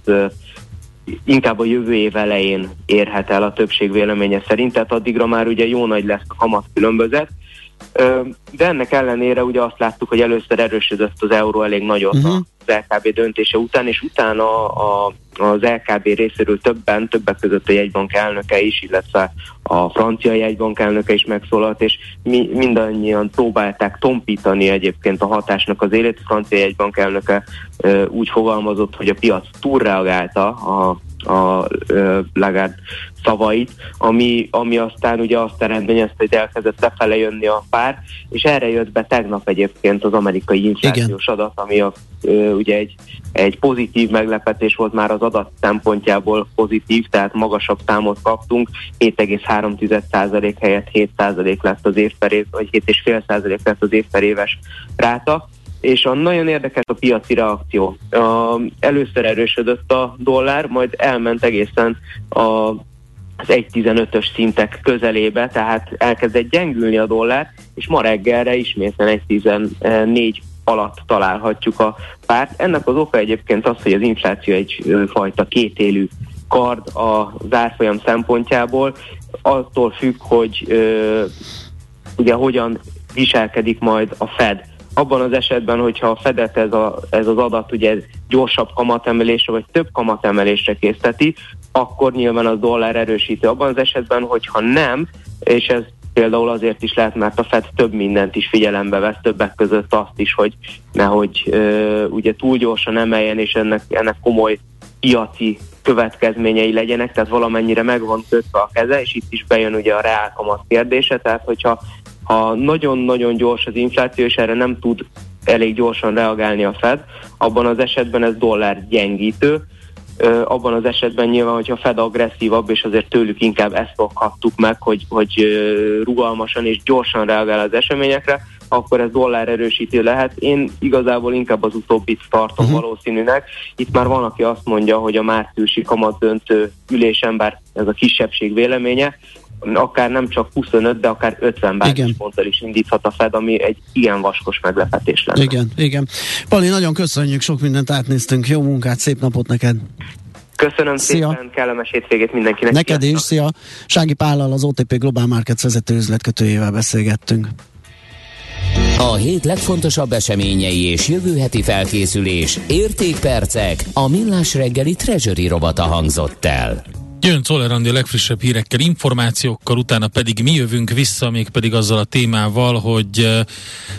inkább a jövő év elején érhet el a többség véleménye szerint, tehát addigra már ugye jó nagy lesz a kamat különbözet, de ennek ellenére ugye azt láttuk, hogy először erősödött az euró elég nagyot uh-huh. az LKB döntése után, és utána a, az LKB részéről többen, többek között a jegybank elnöke is, illetve a francia jegybank elnöke is megszólalt, és mi mindannyian próbálták tompítani egyébként a hatásnak az élét. A francia jegybank elnöke úgy fogalmazott, hogy a piac túlreagálta a a Lagarde szavait, ami, ami aztán ugye azt eredményezte, hogy elkezdett lefele jönni a pár, és erre jött be tegnap egyébként az amerikai inflációs Igen. adat, ami a, ugye egy, egy pozitív meglepetés volt már az adat szempontjából pozitív, tehát magasabb számot kaptunk, 7,3% helyett 7% lett az év per év, vagy 7,5% lett az év per éves ráta, és a nagyon érdekes a piaci reakció. A, először erősödött a dollár, majd elment egészen a, az 1.15-ös szintek közelébe, tehát elkezdett gyengülni a dollár, és ma reggelre ismétlen 1.14 alatt találhatjuk a párt. Ennek az oka egyébként az, hogy az infláció egyfajta kétélű kard az árfolyam szempontjából, attól függ, hogy ö, ugye hogyan viselkedik majd a Fed abban az esetben, hogyha a Fedet ez, a, ez az adat ugye gyorsabb kamatemelésre vagy több kamatemelésre készteti, akkor nyilván a dollár erősíti. Abban az esetben, hogyha nem, és ez például azért is lehet, mert a Fed több mindent is figyelembe vesz, többek között azt is, hogy nehogy ö, ugye túl gyorsan emeljen, és ennek, ennek komoly piaci következményei legyenek, tehát valamennyire meg van kötve a keze, és itt is bejön ugye a reálkamat kérdése, tehát hogyha ha nagyon-nagyon gyors az infláció, és erre nem tud elég gyorsan reagálni a Fed, abban az esetben ez dollár gyengítő, abban az esetben nyilván, hogyha Fed agresszívabb, és azért tőlük inkább ezt szokhattuk meg, hogy, hogy rugalmasan és gyorsan reagál az eseményekre, akkor ez dollár erősítő lehet. Én igazából inkább az utóbbit tartom uh-huh. valószínűnek. Itt már van, aki azt mondja, hogy a márciusi kamat döntő ülésen, bár ez a kisebbség véleménye, akár nem csak 25, de akár 50 bázisponttal is indíthat a Fed, ami egy ilyen vaskos meglepetés lenne. Igen, igen. Pali, nagyon köszönjük, sok mindent átnéztünk. Jó munkát, szép napot neked! Köszönöm szia. szépen, kellemes hétvégét mindenkinek. Neked is, szia! Sági Pállal, az OTP Global Markets vezető üzletkötőjével beszélgettünk. A hét legfontosabb eseményei és jövő heti felkészülés, értékpercek, a millás reggeli treasury robata hangzott el. Jön Czoller a legfrissebb hírekkel, információkkal, utána pedig mi jövünk vissza, még pedig azzal a témával, hogy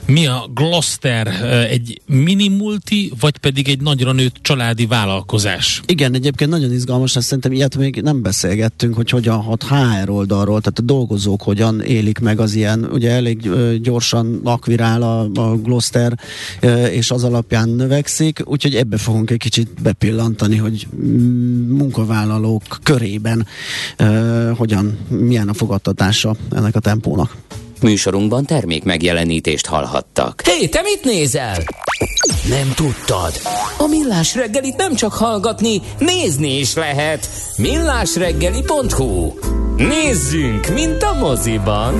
mi a Gloster, egy mini multi, vagy pedig egy nagyra nőtt családi vállalkozás? Igen, egyébként nagyon izgalmas, ezt szerintem ilyet még nem beszélgettünk, hogy hogyan hat HR oldalról, tehát a dolgozók hogyan élik meg az ilyen, ugye elég gyorsan akvirál a, a Gloster, és az alapján növekszik, úgyhogy ebbe fogunk egy kicsit bepillantani, hogy munkavállalók köré körében uh, hogyan, milyen a fogadtatása ennek a tempónak. Műsorunkban termék megjelenítést hallhattak. Hé, hey, te mit nézel? Nem tudtad? A Millás reggelit nem csak hallgatni, nézni is lehet. Millásreggeli.hu Nézzünk, mint a moziban!